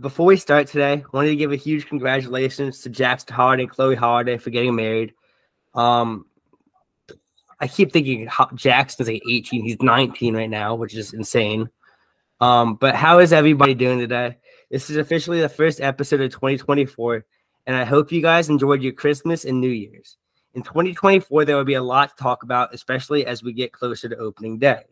Before we start today, I wanted to give a huge congratulations to Jackson Holliday and Chloe Holliday for getting married. Um, I keep thinking Jackson's like 18, he's 19 right now, which is insane. Um, but how is everybody doing today? This is officially the first episode of 2024, and I hope you guys enjoyed your Christmas and New Year's. In 2024, there will be a lot to talk about, especially as we get closer to opening day.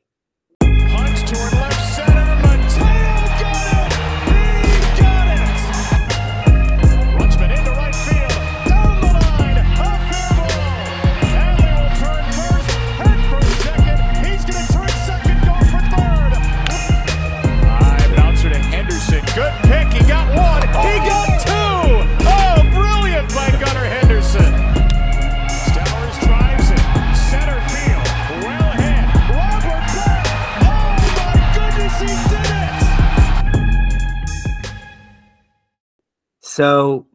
So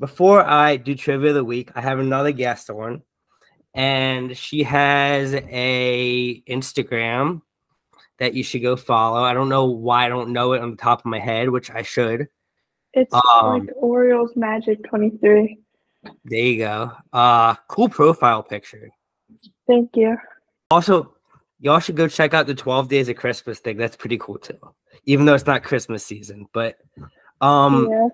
before I do trivia of the week, I have another guest on, and she has a Instagram that you should go follow. I don't know why I don't know it on the top of my head, which I should. It's um, like Orioles Magic 23. There you go. Uh cool profile picture. Thank you. Also, y'all should go check out the 12 days of Christmas thing. That's pretty cool too. Even though it's not Christmas season, but um yeah.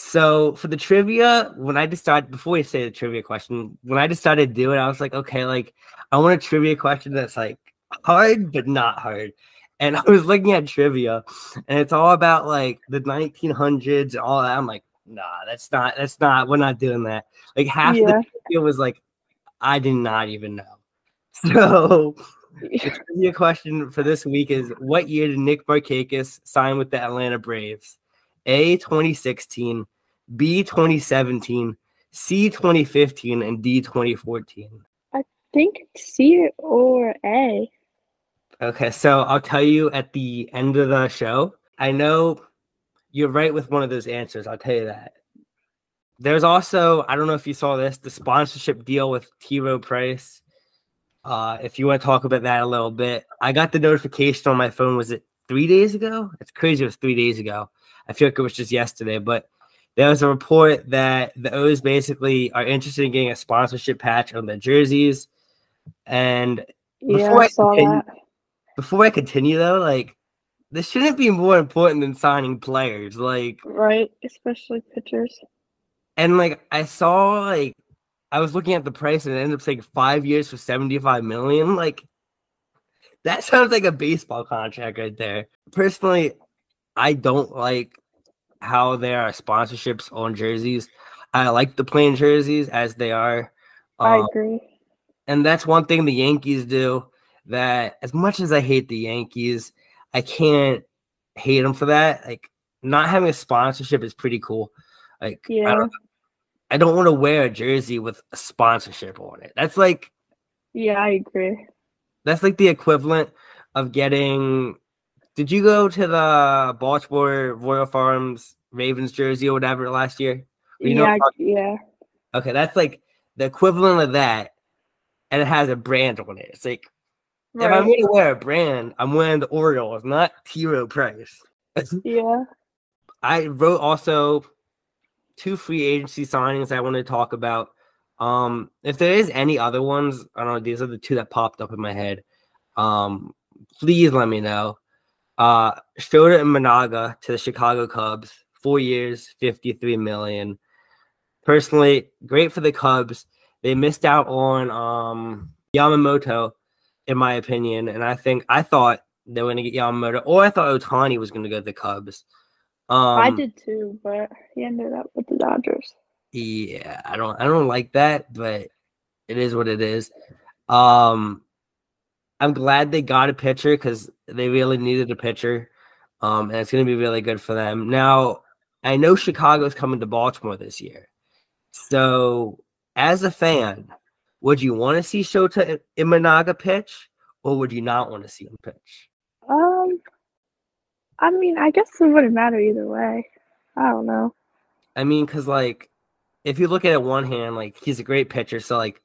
So for the trivia, when I decided before we say the trivia question, when I decided to do it, I was like, okay, like I want a trivia question that's like hard but not hard. And I was looking at trivia, and it's all about like the 1900s and all that. I'm like, nah, that's not, that's not, we're not doing that. Like half yeah. the trivia was like, I did not even know. So the trivia question for this week is: What year did Nick Markakis sign with the Atlanta Braves? A 2016, B 2017, C 2015, and D 2014? I think C or A. Okay, so I'll tell you at the end of the show. I know you're right with one of those answers. I'll tell you that. There's also, I don't know if you saw this, the sponsorship deal with T. Rowe Price. Uh, if you want to talk about that a little bit, I got the notification on my phone. Was it three days ago? It's crazy. It was three days ago. I feel like it was just yesterday, but there was a report that the O's basically are interested in getting a sponsorship patch on their jerseys. And before yeah, I, I continue, before I continue though, like this shouldn't be more important than signing players. Like right, especially pitchers. And like I saw like I was looking at the price and it ended up saying five years for 75 million. Like that sounds like a baseball contract right there. Personally, I don't like how there are sponsorships on jerseys. I like the plain jerseys as they are. Um, I agree. And that's one thing the Yankees do that as much as I hate the Yankees, I can't hate them for that. Like not having a sponsorship is pretty cool. Like yeah. I don't, I don't want to wear a jersey with a sponsorship on it. That's like Yeah, I agree. That's like the equivalent of getting did you go to the Baltimore Royal Farms Ravens jersey or whatever last year? You yeah, yeah. Okay, that's like the equivalent of that, and it has a brand on it. It's like right. if I'm going to wear a brand, I'm wearing the Orioles, not T. Rowe Price. yeah. I wrote also two free agency signings I want to talk about. Um, if there is any other ones, I don't know. These are the two that popped up in my head. Um, please let me know. Uh, Shota Imanaga to the Chicago Cubs, four years, 53 million. Personally, great for the Cubs. They missed out on um, Yamamoto, in my opinion. And I think I thought they were going to get Yamamoto, or I thought Ohtani was going to go to the Cubs. Um, I did too, but he ended up with the Dodgers. Yeah, I don't, I don't like that, but it is what it is. Um, I'm glad they got a pitcher because they really needed a pitcher. Um, and it's going to be really good for them. Now, I know Chicago's coming to Baltimore this year. So, as a fan, would you want to see Shota Imanaga pitch or would you not want to see him pitch? Um, I mean, I guess it wouldn't matter either way. I don't know. I mean, because, like, if you look at it one hand, like, he's a great pitcher. So, like,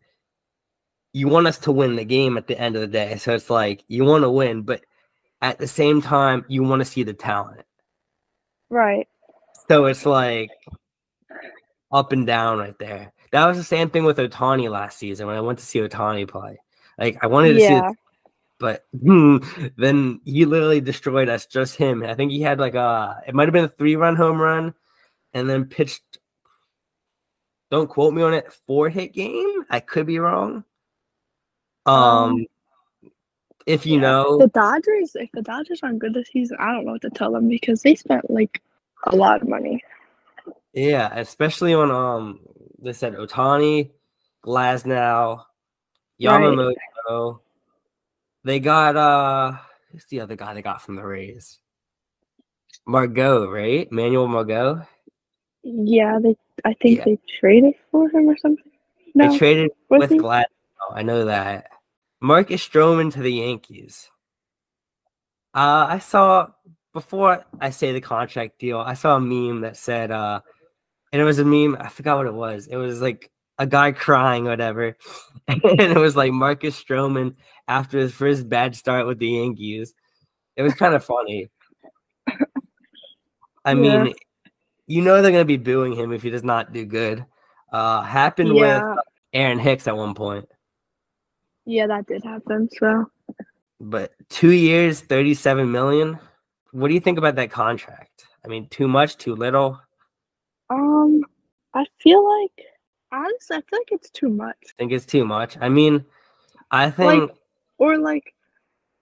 you want us to win the game at the end of the day. So it's like you want to win, but at the same time, you want to see the talent. Right. So it's like up and down right there. That was the same thing with Ohtani last season when I went to see Ohtani play. Like I wanted to Yeah. see, but hmm, then he literally destroyed us. Just him. I think he had like a. It might have been a three-run home run, and then pitched. Don't quote me on it. Four hit game. I could be wrong. Um, Um, if you Yeah. know, The Dodgers, if the Dodgers aren't good this season, I don't know what to tell them because they spent like a lot of money. Yeah, especially on um they said Ohtani, Glasnow, Yamamoto. They got uh who's the other guy they got from the Rays? Margot, right? Manuel Margot. Yeah, they. I think Yeah. they traded for him or something. No, They traded was with he? Glasnow. I know that. Marcus Stroman to the Yankees. Uh I saw before I say the contract deal, I saw a meme that said uh and it was a meme, I forgot what it was. It was like a guy crying, whatever. And it was like Marcus Stroman after his first bad start with the Yankees. It was kind of funny. I Yeah. mean, you know they're gonna be booing him if he does not do good. Uh happened Yeah. with Aaron Hicks at one point. Yeah, that did happen. So But two years, 37 million. What do you think about that contract? I mean, too much, too little? Um, I feel like honestly, I feel like it's too much. I think it's too much. I mean, I think Or like,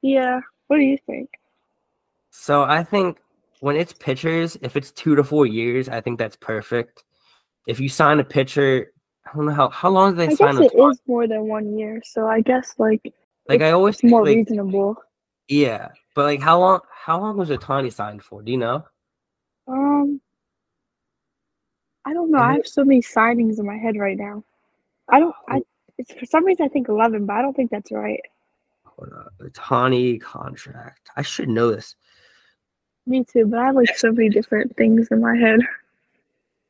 yeah. What do you think? so. I think when it's pitchers, if it's two to four years, I think that's perfect. If you sign a pitcher, I don't know how how long do they I sign guess it is more than one year, so I guess like Like I always it's think, more like, reasonable. yeah, but like how long how long was Ohtani signed for? Do you know? Um, I don't know. I have so many signings in my head right now. I don't. I it's for some reason I think eleven, but I don't think that's right. Hold on. Ohtani contract. I should know this. Me too, but I have like so many different things in my head.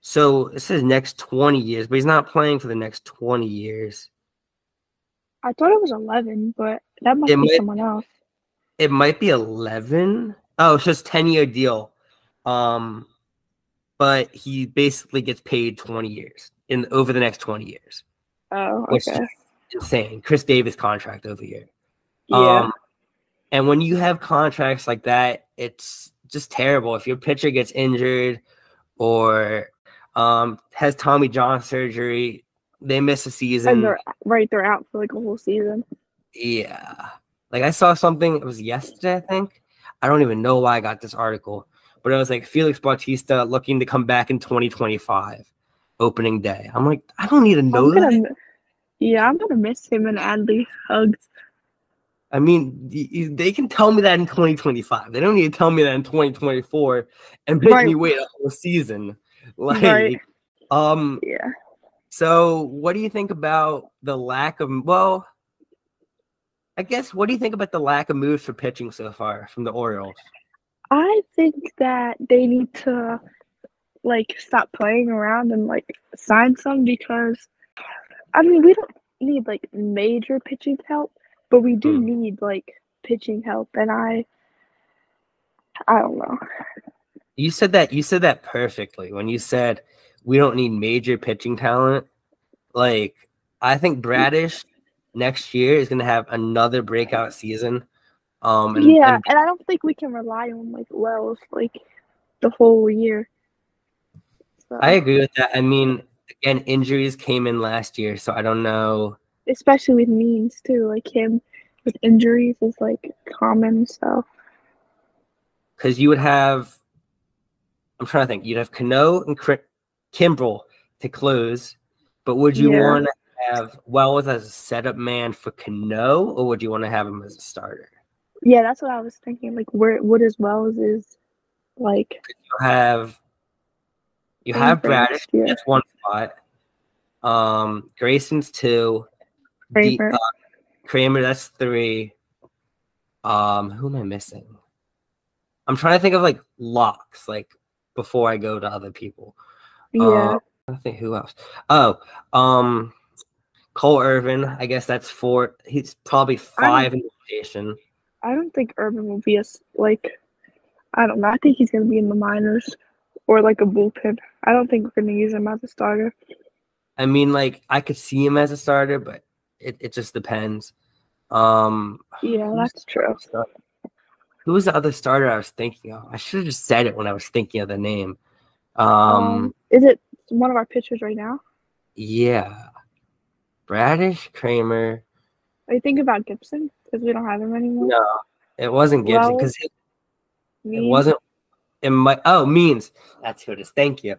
So it says next 20 years, but he's not playing for the next 20 years. I thought it was eleven, but that must It be might- someone else. It might be 11. Oh, it's just 10 year deal. Um, but he basically gets paid 20 years in over the next 20 years. Oh, okay. insane. Chris Davis contract over here. Yeah. Um, and when you have contracts like that, it's just terrible. If your pitcher gets injured or um, has Tommy John surgery, they miss a and season. they're right. They're out for like a whole season. Yeah. Like I saw something, it was yesterday, I think. I don't even know why I got this article, but it was like Felix Bautista looking to come back in 2025, opening day. I'm like, I don't need to know gonna, that. yeah, I'm gonna miss him and Adley hugs. I mean, they can tell me that in 2025. They don't need to tell me that in 2024 and make Right. me wait a whole season. Like, Right. um, Yeah. so what do you think about the lack of, well, I guess, what do you think about the lack of moves for pitching so far from the Orioles? I think that they need to like stop playing around and like sign some because I mean we don't need like major pitching help, but we do Hmm. need like pitching help and I I don't know. You said that you said that perfectly when you said we don't need major pitching talent. Like I think Bradish next year is gonna have another breakout season. Um and, yeah, and and I don't think we can rely on like Wells like the whole year. So, I agree with that. I mean, again, injuries came in last year, so I don't know. especially with Means too, like him with injuries is like common. So Because you would have I'm trying to think, you'd have Cano and Cri- Kimbrel to close, but would you Yeah. want to have Wells as a setup man for Cano, or would you want to have him as a starter? yeah, that's what I was thinking. Like where what as Wells is like you have you have Bradish. year. That's one spot. Um, Grayson's two. Kremer. uh, Kremer, that's three. Um, who am I missing? I'm trying to think of like locks, like before I go to other people. yeah. I think who else. Oh, um, Cole Irvin. I guess that's four. He's probably five in the rotation. I don't think Irvin will be as like I don't know. I think he's gonna be in the minors. or like a bullpen. I don't think we're gonna use him as a starter. I mean, like I could see him as a starter, but it, it just depends. Um, yeah, that's true. Who was the other starter I was thinking of? I should have just said it when I was thinking of the name. Um, um is it one of our pitchers right now? Yeah, Bradish Kremer. Are you thinking about Gibson? Because we don't have him anymore. No, it wasn't Gibson because it, it, wasn't. It might. Oh, Means that's who it is. Thank you.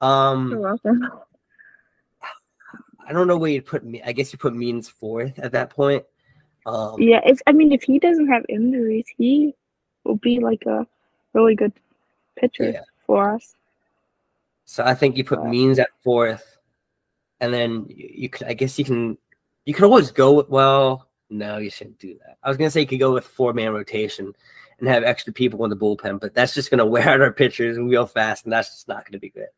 Um, You're welcome. I don't know where you'd put me. I guess you put Means fourth at that point. Um, yeah, it's. I mean, if he doesn't have injuries, he will be like a really good pitcher yeah. for us. So I think you put Means at fourth, and then you, you could. I guess you can. You can always go with. Well, no, you shouldn't do that. I was gonna say you could go with four man rotation and have extra people in the bullpen, but that's just gonna wear out our pitchers real fast, and that's just not gonna be good.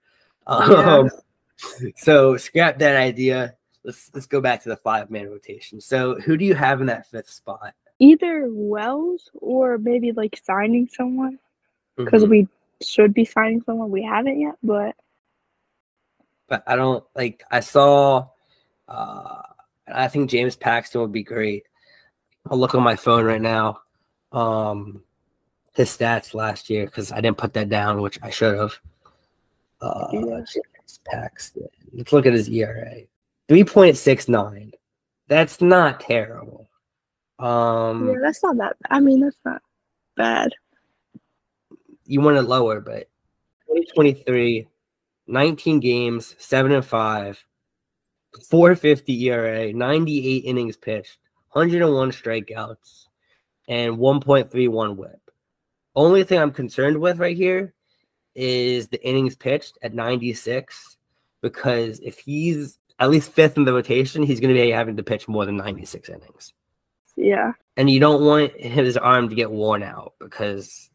Um, so scrap that idea. Let's let's go back to the five man rotation. So who do you have in that fifth spot? Either Wells or maybe like signing someone because mm-hmm. we should be signing someone. We haven't yet, but but I don't like. I saw. uh I think James Paxton would be great. I'll look on my phone right now. Um, his stats last year because I didn't put that down, which I should have. Uh, James Paxton. Let's look at his ERA. 3.69. That's not terrible. Um, yeah, that's not that. I mean, that's not bad. You want it lower, but 2023, 19 games, 7 and 5, 450 ERA, 98 innings pitched, 101 strikeouts, and 1.31 whip. Only thing I'm concerned with right here is the innings pitched at 96 because if he's at least fifth in the rotation, he's going to be having to pitch more than 96 innings. Yeah. And you don't want his arm to get worn out because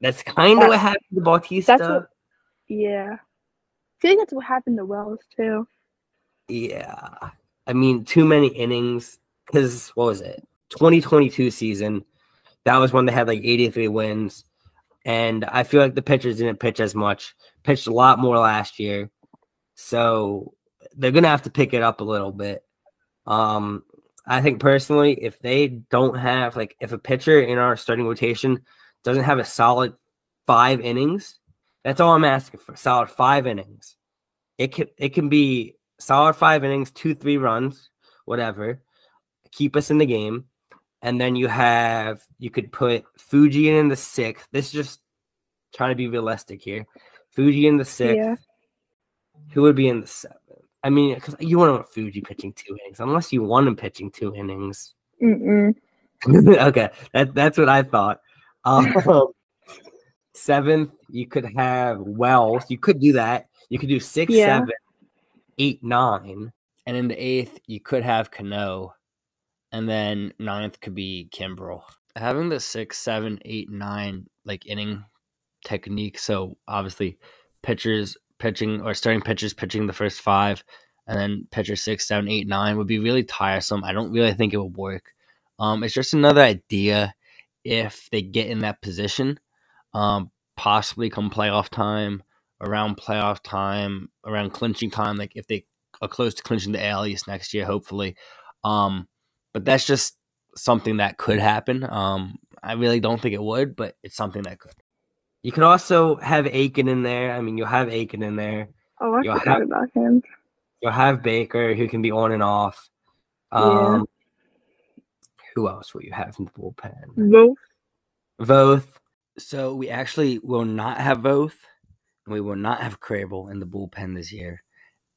that's kind of what happened to Bautista. What, yeah. I think that's what happened to Wells too. Yeah. I mean, too many innings because what was it? 2022 season. That was when they had like 83 wins. And I feel like the pitchers didn't pitch as much, pitched a lot more last year. So they're gonna have to pick it up a little bit. Um, I think personally, if they don't have like if a pitcher in our starting rotation doesn't have a solid five innings, that's all I'm asking for. Solid five innings. It can it can be solid five innings, two, three runs, whatever. Keep us in the game. And then you have you could put Fuji in the sixth. This is just trying to be realistic here. Fuji in the sixth. Yeah. Who would be in the seventh? I mean, because you want to Fuji pitching two innings, unless you want him pitching two innings. okay, that that's what I thought. Um, seventh, you could have Wells. You could do that. You could do six, yeah. seven, eight, nine, and in the eighth, you could have Cano, and then ninth could be Kimbrel. Having the six, seven, eight, nine like inning technique. So obviously, pitchers pitching or starting pitchers pitching the first five, and then pitcher six, seven, eight, nine would be really tiresome. I don't really think it would work. Um, it's just another idea if they get in that position, um, possibly come playoff time, around playoff time, around clinching time, like if they are close to clinching the AL East next year, hopefully. Um, but that's just something that could happen. Um, I really don't think it would, but it's something that could. You could also have Akin in there. I mean, you'll have Akin in there. Oh, I you'll forgot have, about him. You'll have Baker who can be on and off. Um, yeah. Who else will you have in the bullpen? Voth. Voth. So we actually will not have Voth, and we will not have Krehbiel in the bullpen this year,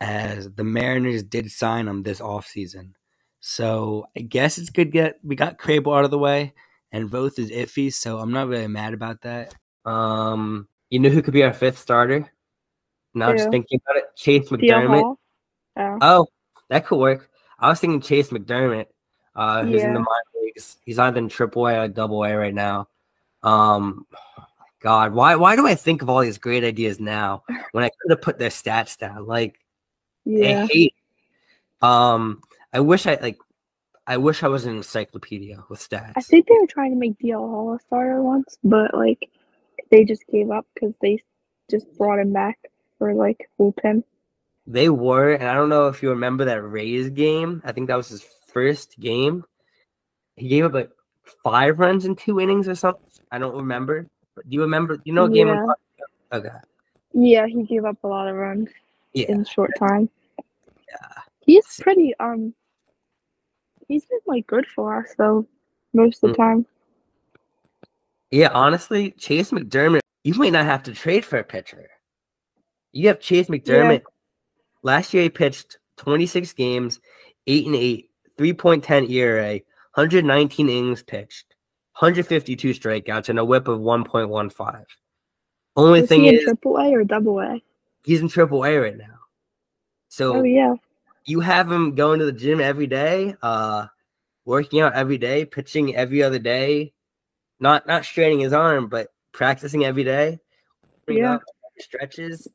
as the Mariners did sign him this offseason. So I guess it's good get we got Krehbiel out of the way, and Voth is iffy, so I'm not really mad about that. Um, you know who could be our fifth starter? Now just thinking about it, Chase McDermott. Oh. oh, that could work. I was thinking Chase McDermott, uh, who's yeah. in the minor leagues. He's either in Triple A or Double A right now. Um, God, why why do I think of all these great ideas now when I could have put their stats down? Like, yeah. I hate. Um, I wish I like. I wish I was an encyclopedia with stats. I think they were trying to make DL Hall a starter once, but like they just gave up because they just brought him back for like bullpen. They were, and I don't know if you remember that Rays game. I think that was his first game. He gave up like five runs in two innings or something. I don't remember. But do you remember? You know, game. Yeah. Okay. Yeah, he gave up a lot of runs Yeah. in a short time. Yeah. He's pretty um he's been like good for us though most of the Mm. time. Yeah. Honestly, Chase McDermott, you might not have to trade for a pitcher. You have Chase McDermott. Last year, he pitched 26 games, eight and eight, 3.10 ERA, 119 innings pitched, 152 strikeouts, and a WHIP of 1.15. Only Is thing he in is, triple A or double A? he's in Triple A right now. So Oh yeah. you have him going to the gym every day, uh, working out every day, pitching every other day, not not straining his arm, but practicing every day. Yeah. stretches.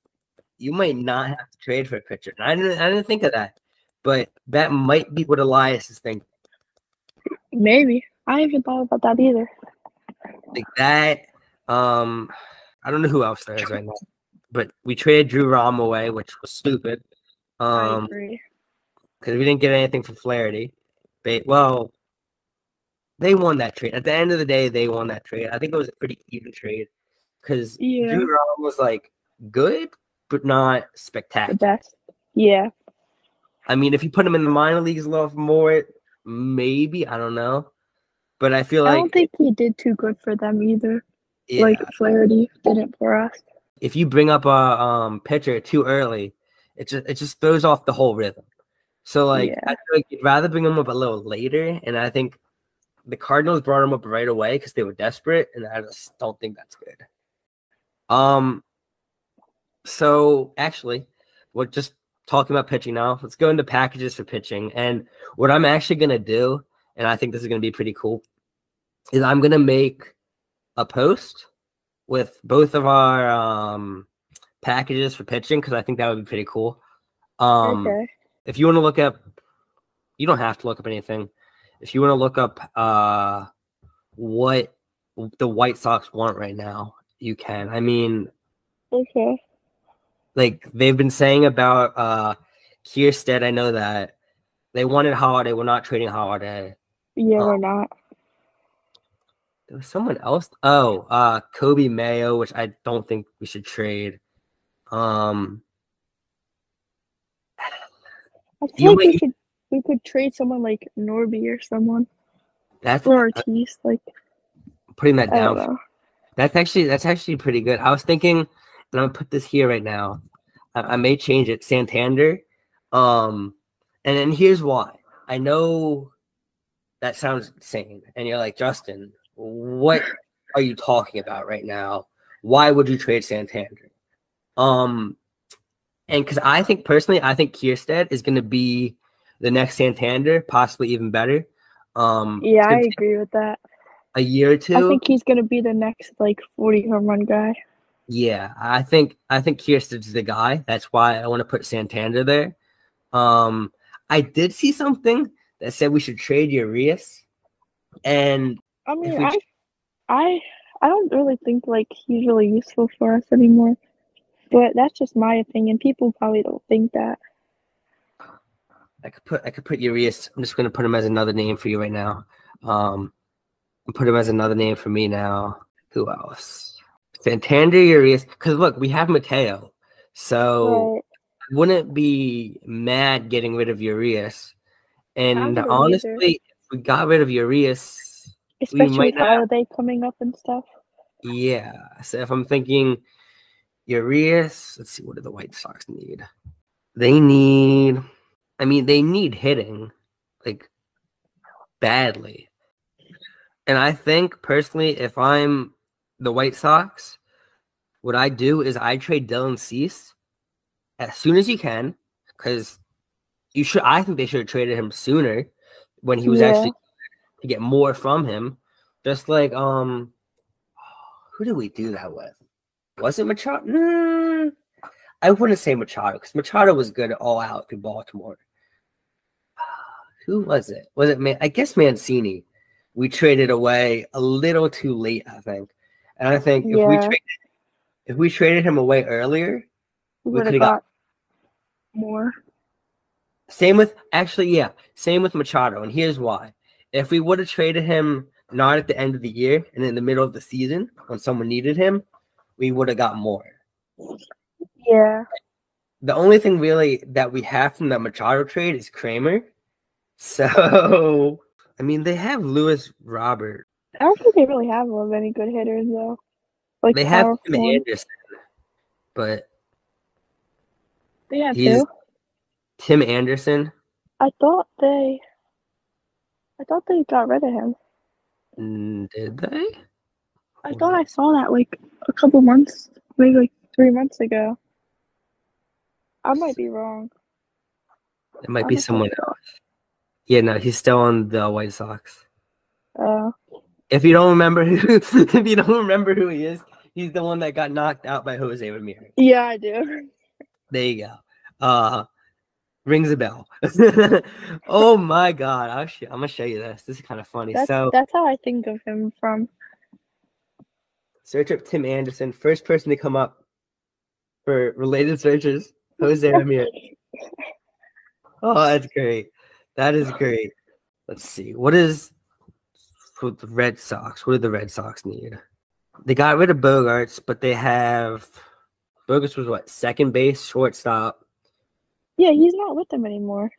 You might not have to trade for a pitcher. I didn't I didn't think of that, but that might be what Elias is thinking. Maybe. I haven't thought about that either. Like that. Um, I don't know who else there is right now, but we traded Drew Rom away, which was stupid. I Um, agree. because we didn't get anything for Flaherty. They well, they won that trade. At the end of the day, they won that trade. I think it was a pretty even trade because Yeah. Drew Rom was like good, but not The spectacular. best. Yeah. I mean, if you put him in the minor leagues a little more, maybe I don't know. But I feel like I don't think he did too good for them either. yeah, Like Flaherty didn't for us. if you bring up a um pitcher too early, it just it just throws off the whole rhythm. So like Yeah. I feel like you'd rather bring him up a little later, and I think the Cardinals brought him up right away because they were desperate, and I just don't think that's good. Um. So actually, we're just talking about pitching now. Let's go into packages for pitching, and what I'm actually gonna do, and I think this is gonna be pretty cool, is I'm gonna make a post with both of our um packages for pitching because I think that would be pretty cool. Um, okay. if you want to look up, you don't have to look up anything. If you want to look up uh what the White Sox want right now, you can. I mean, Okay. like they've been saying about uh Kjerstad, I know that they wanted Holliday. We're not trading Holliday. Yeah, Oh. we're not. There was someone else. Oh, uh Coby Mayo, which I don't think we should trade. Um I You like we should we could trade someone like Norby or someone. that's Or Ortiz. Like putting that down. That's actually that's actually pretty good. I was thinking, and I'm gonna put this here right now. I, I may change it, Santander. Um, and then here's why. I know that sounds insane, and you're like Justin, what are you talking about right now? Why would you trade Santander? Um, and because I think personally, I think Kjerstad is gonna be the next Santander, possibly even better. Um, Yeah, I agree with that. a year or two. I think he's gonna be the next like forty home run guy. Yeah, I think I think Kjerstad's the guy. That's why I want to put Santander there. Um, I did see something that said we should trade Urias, and I mean, we I, I, I don't really think like he's really useful for us anymore. But that's just my opinion. People probably don't think that. I could put I could put Urias. I'm just gonna put him as another name for you right now. Um, put him as another name for me now. Who else? Santander Urias. Because look, we have Mateo, so Right. I wouldn't be mad getting rid of Urias. And either. honestly, if we got rid of Urias, Especially might with not- Holliday coming up and stuff. Yeah. So if I'm thinking Urias, let's see, what do the White Sox need? They need, I mean, they need hitting like badly. And I think personally, if I'm the White Sox, what I do is I trade Dylan Cease as soon as you can, because you should. I think they should have traded him sooner when he was Yeah. actually to get more from him. Just like um, who did we do that with? Was it Machado? Mm, I wouldn't say Machado because Machado was good all out through Baltimore. Who was it? Was it Man? I guess Mancini. We traded away a little too late, I think. And I think if we Yeah. trade if we traded him away earlier, We We would have got, got- more. same with actually, yeah, same with Machado. And here's why: if we would have traded him not at the end of the year and in the middle of the season when someone needed him, we would have got more. Yeah. The only thing really that we have from that Machado trade is Kremer. So, I mean, they have Luis Robert. I don't think they really have of any good hitters though. Like They have Tim ones. Anderson, but They have he's- Tim Anderson, I thought they. I thought they got rid of him. mm, did they? I thought I saw that like a couple months, maybe like three months ago. I might be wrong. It might I'm be someone else. Yeah, no, he's still on the White Sox. Uh, If you don't remember who, if you don't remember who he is, he's the one that got knocked out by Jose Ramirez. yeah, I do. There you go. Uh, rings a bell. oh my god! Sh- I'm gonna show you this. This is kind of funny. That's so that's how I think of him from. search up Tim Anderson. First person to come up for related searches, Jose Ramirez. Oh, that's great. That is great. Let's see. What is for the Red Sox? What do the Red Sox need? They got rid of Bogaerts, but they have Bogaerts was what second base, shortstop. Yeah, he's not with them anymore.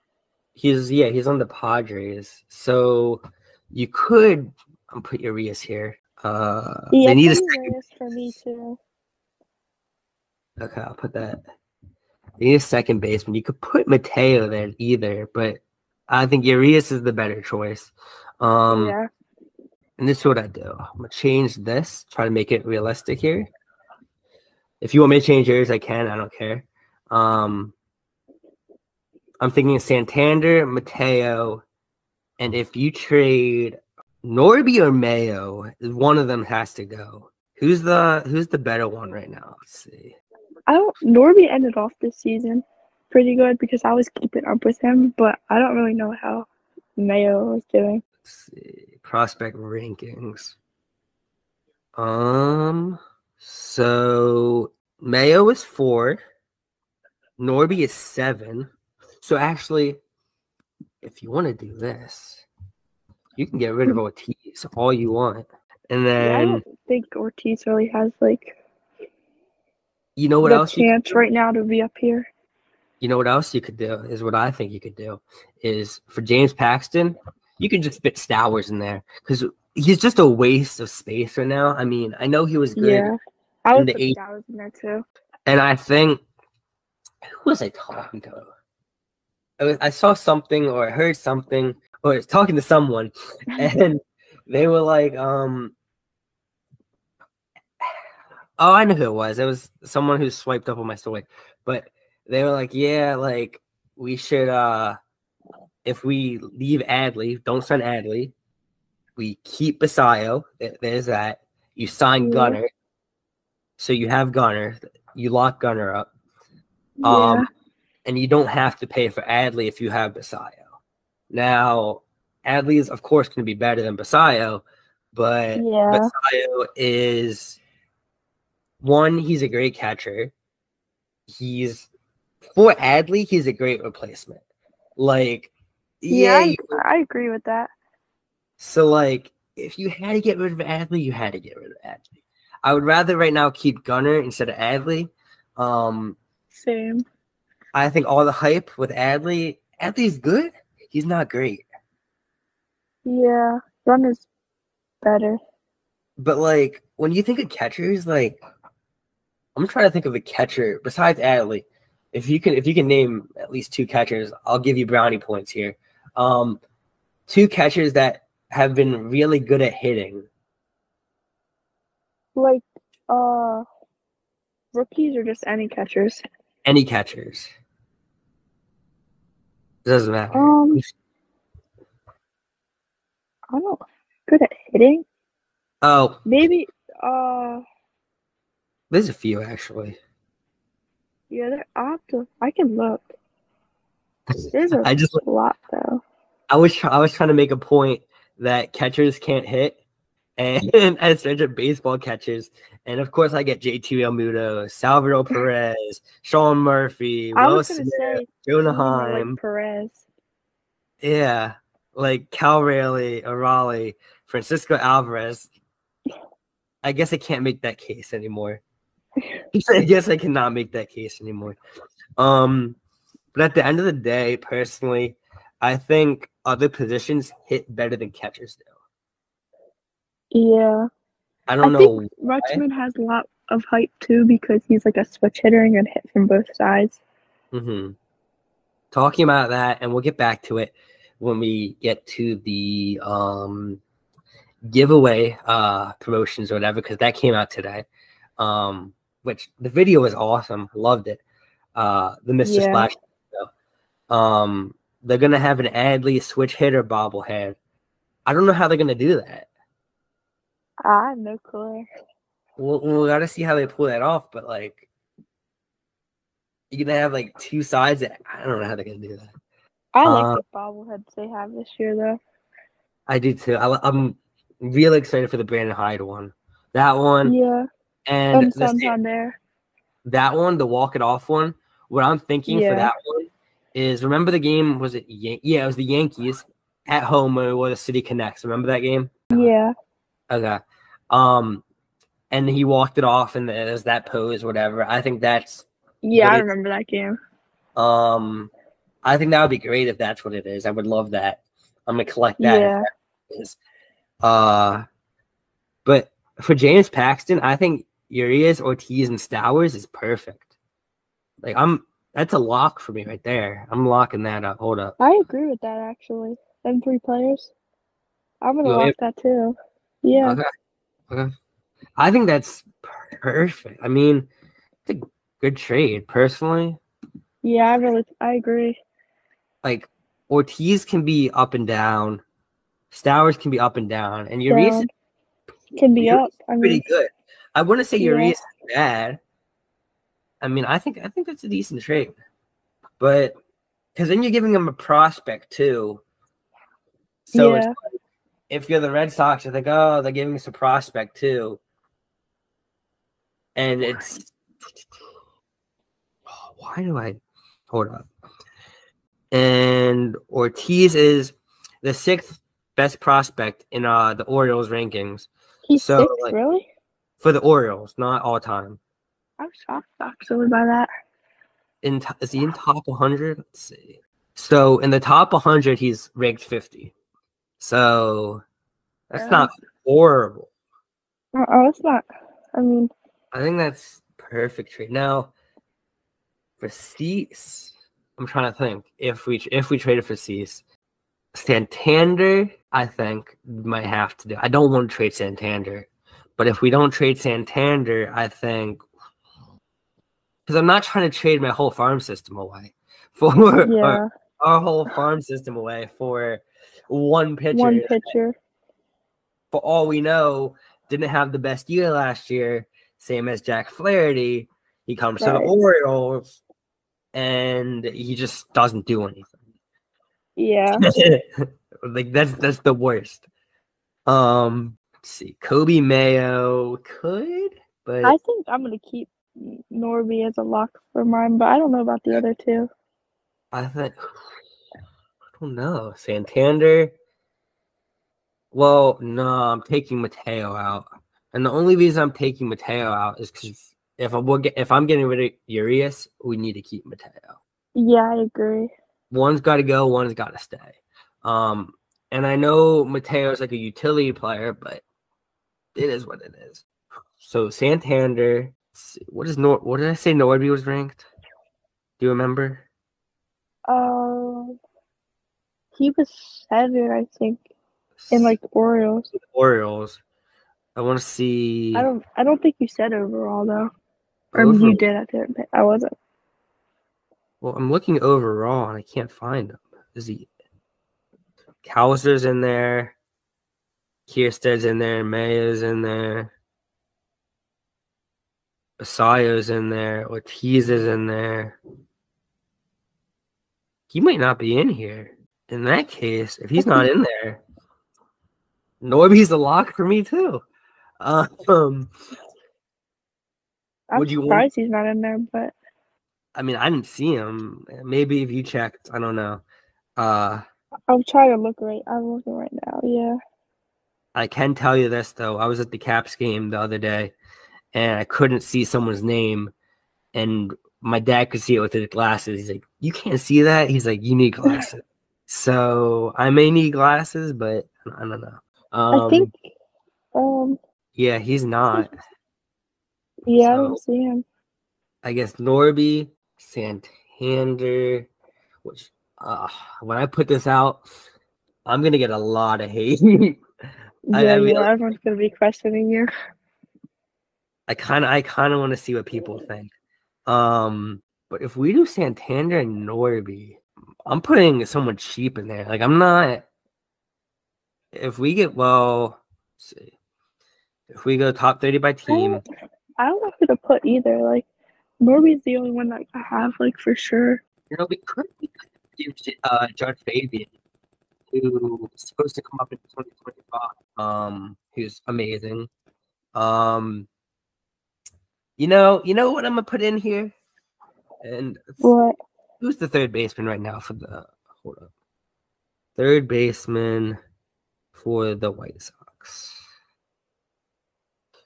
He's yeah, he's on the Padres. So you could I'm put Urias here. Uh Yeah, they need a second for me too. Okay, I'll put that. They need a second baseman. You could put Mateo there either, but I think Urias is the better choice. Um, yeah, and this is what I do. I'm gonna change this, try to make it realistic here. If you want me to change yours, I can. I don't care. Um, I'm thinking Santander, Mateo, and if you trade Norby or Mayo, one of them has to go. Who's the Who's the better one right now? Let's see. I don't. Norby ended off this season pretty good because I was keeping up with him, but I don't really know how Mayo was doing. Let's see prospect rankings. Um, so Mayo is four, Norby is seven. So actually, if you want to do this, you can get rid of Ortiz all you want, and Yeah, I don't think Ortiz really has like you know what the else? You, chance right now to be up here. You know what else you could do is what I think you could do is for James Paxton, you could just fit Stowers in there because he's just a waste of space right now. I mean, I know he was good. Yeah, I in would put eight- Stowers in there too. And I think who was I talking to? I, was, I saw something or I heard something or I was talking to someone and they were like, um Oh, I know who it was. It was someone who swiped up on my story. But they were like, Yeah, like we should uh if we leave Adley, don't sign Adley, we keep Basallo. There's that. You sign Yeah. Gunnar. So you have Gunnar. You lock Gunnar up. yeah, Um, and you don't have to pay for Adley if you have Basallo. Now, Adley is of course going to be better than Basallo, but yeah, Basallo is one. He's a great catcher. He's for Adley. He's a great replacement. Like, yeah. yeah. I, I agree with that. So like, if you had to get rid of Adley, you had to get rid of Adley. I would rather right now keep Gunnar instead of Adley. Um, Same. I think all the hype with Adley, Adley's good. He's not great. Yeah, Gun is better. But like when you think of catchers, like I'm trying to think of a catcher besides Adley. If you can if you can name at least two catchers, I'll give you brownie points here. Um two catchers that have been really good at hitting. Like, uh, rookies or just any catchers. Any catchers. doesn't matter. Um, I don't good at hitting. oh, Maybe, uh, there's a few actually. Yeah. There, I have to. I can look. There's a I just lot though. I was I was trying to make a point that catchers can't hit, and I search up baseball catchers, and of course I get JT Realmuto, Salvador Perez, Sean Murphy, I Will was gonna Smith, say Jonah Heim. like Perez. Yeah, like Cal Raleigh, Raleigh, Francisco Alvarez. I guess I can't make that case anymore. I guess I cannot make that case anymore. Um, but at the end of the day, personally, I think other positions hit better than catchers do. Yeah. I don't I know. Rutschman has a lot of hype too because he's like a switch hitter and can hit from both sides. Mm-hmm. Talking about that, and we'll get back to it when we get to the um giveaway uh promotions or whatever, because that came out today. Um, which the video was awesome, loved it. Uh, the Mr. Yeah. Splash. video. Um, they're gonna have an Adley switch hitter bobblehead. I don't know how they're gonna do that. I have no clue. We'll, we'll gotta see how they pull that off, but like, you're gonna have like two sides. That, I don't know how they're gonna do that. I like the bobbleheads they have this year though. I do too. I, I'm really excited for the Brandon Hyde one. That one Yeah. And And the Santander. that one, the walk it off one. What I'm thinking for that one is remember the game? Was it? Yan- yeah, it was the Yankees at home when it was City Connects. Remember that game? Yeah. Okay. Um, and he walked it off, and there's that pose, whatever. I think that's Yeah, I remember that game. um, I think that would be great if that's what it is. I would love that. I'm gonna collect that. if Yeah. that is. Uh, but for James Paxton, I think Urias, Ortiz, and Stowers is perfect. Like I'm, that's a lock for me right there. I'm locking that up. Hold up. I agree with that actually. Them three players. I'm gonna You lock that too. Yeah. Okay. Okay. I think that's perfect. I mean, it's a good trade, personally. Yeah, I really I agree. Like Ortiz can be up and down, Stowers can be up and down, and Urias Down. Can be Urias up. I mean, pretty good. I wouldn't say Yeah. Urias is bad. I mean, I think I think that's a decent trade, but because then you're giving him a prospect too. So it's Yeah. like, if you're the Red Sox, you think, oh, they're giving us a prospect too, and it's Oh, why do I hold up? And Ortiz is the sixth best prospect in uh the Orioles rankings he's so, six, like- really? For the Orioles, not all time. I'm shocked actually by that. In t- is he in top 100? Let's see. So in the top 100, he's ranked 50. So that's not horrible. Uh oh, it's not. I mean, I think that's perfect trade. Now for Cease, I'm trying to think if we if we traded for Cease, Santander, I think might have to do. I don't want to trade Santander, but if we don't trade Santander, I think because I'm not trying to trade my whole farm system away for yeah, our, our whole farm system away for one pitcher. one pitcher. For all we know, didn't have the best year last year, same as Jack Flaherty. He comes to the Orioles and he just doesn't do anything. Yeah, like that's that's the worst. Um, see, Kobe Mayo could, but I think I'm gonna keep Norby as a lock for mine, but I don't know about the other two. I think I don't know Santander. Well, no, I'm taking Mateo out, and the only reason I'm taking Mateo out is because if I'm get, if I'm getting rid of Urias, we need to keep Mateo. Yeah, I agree. One's got to go, one's got to stay. Um, and I know Mateo's like a utility player, but it is what it is. So Santander, what is Nor? What did I say? Norby was ranked. Do you remember? Uh, he was seven, I think, in like the Orioles. the Orioles. I want to see. I don't. I don't think you said overall though. Or Over- you did. I didn't. I wasn't. Well, I'm looking overall and I can't find him. Is he? Cowser's in there. Kjerstad's in there. Mayo's in there. Basallo's in there. Ortiz is in there. He might not be in here. In that case, if he's not in there, Norby's a lock for me too. Um, I'm Would you want- surprised he's not in there, but I mean, I didn't see him. Maybe if you checked, I don't know. Uh, I'll try to look right. I'm looking right now. Yeah. I can tell you this though. I was at the Caps game the other day, and I couldn't see someone's name, and my dad could see it with his glasses. He's like, "You can't see that." He's like, "You need glasses." so I may need glasses, but I don't know. Um, I think. Um. yeah, he's not. Yeah, I don't see him. I guess Norby, Santander, which uh, when I put this out, I'm gonna get a lot of hate. I- Yeah, I mean- well, everyone's gonna be questioning you. I kind of, I kind of want to see what people think. Um, but if we do Santander and Norby, I'm putting someone cheap in there. Like I'm not. If we get well, let's see. If we go top thirty by I team, don't, I don't know who to put either. Like, Norby's the only one that I have, like for sure. you know, we could we could give uh, Jud Fabian, who is supposed to come up in 2025. Um, who's amazing. Um, you know, you know what I'm gonna put in here, and What? who's the third baseman right now for the hold up, third baseman for the White Sox.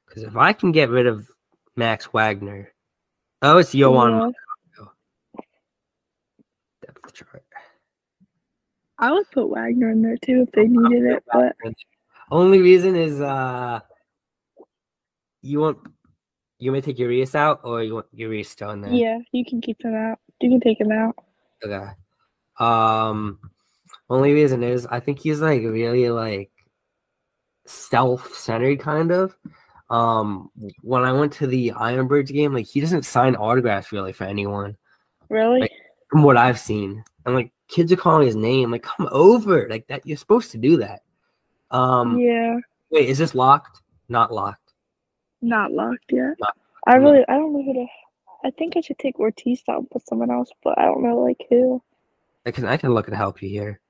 Because if I can get rid of Max Wagner, oh, it's Yohan Yeah. depth chart. I would put Wagner in there too if they needed it, but Only reason is uh you want you may take Urias out or you want Urias still in there? yeah, you can keep him out. You can take him out. Okay. Um only reason is I think he's like really like self-centered kind of. Um when I went to the Ironbirds game, like he doesn't sign autographs really for anyone. Really? Like- From what I've seen. And like kids are calling his name, like come over. Like that you're supposed to do that. Um yeah, wait, is this locked? Not locked. not locked yet. Not- I really, I don't know who to. I think I should take Ortiz out and put someone else, but I don't know like who. I can I can look and help you here.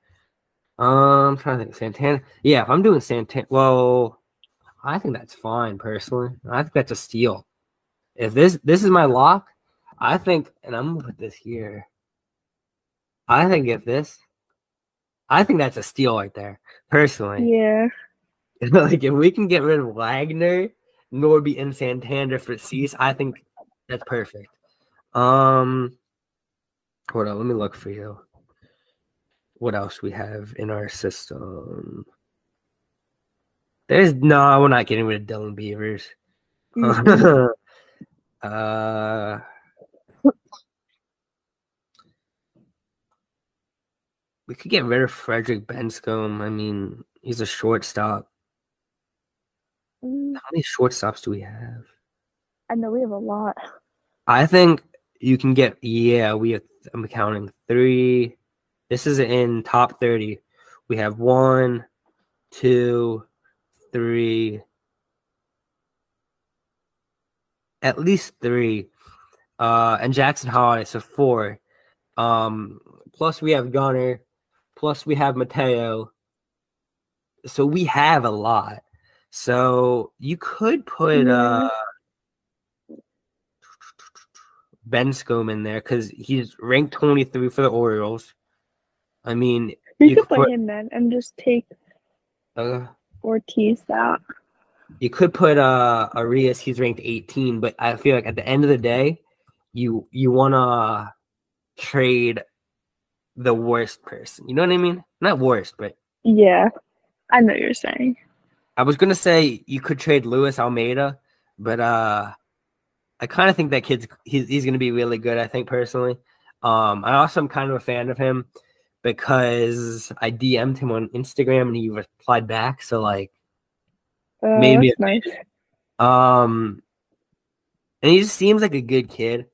Um, I'm trying to think Santana. Yeah, if I'm doing Santana, well, I think that's fine personally. I think that's a steal. If this this is my lock, I think, and I'm gonna put this here. I think if this, I think that's a steal right there. Personally, Yeah, like if we can get rid of Wagner, Norby, and Santander for Cease, I think that's perfect. Um, hold on, let me look for you. What else we have in our system? There's no, we're not getting rid of Dylan Beavers. Mm-mm. uh, we could get rid of Frederick Bencosme. I mean, he's a shortstop. Mm, How many shortstops do we have? I know we have a lot. I think you can get yeah, we have I'm counting three. This is in top 30. We have one, two, three, at least three. Uh and Jackson Holliday, so four. Um plus we have Gunnar, plus we have Mateo. So we have a lot. So you could put uh Bencosme in there because he's ranked 23 for the Orioles. I mean, We You could could put put- him then and just take uh, Ortiz out. you could put uh Arias. He's ranked 18, but I feel like at the end of the day, you you want to trade the worst person. You know what I mean? Not worst, but Yeah, I know what you're saying. I was gonna say you could trade Luis Almeida, but uh, I kind of think that kid's he's he's gonna be really good. I think personally. Um, I also am kind of a fan of him because I DM'd him on Instagram and he replied back. So like, Uh, Made me that's nice. um, and he just seems like a good kid.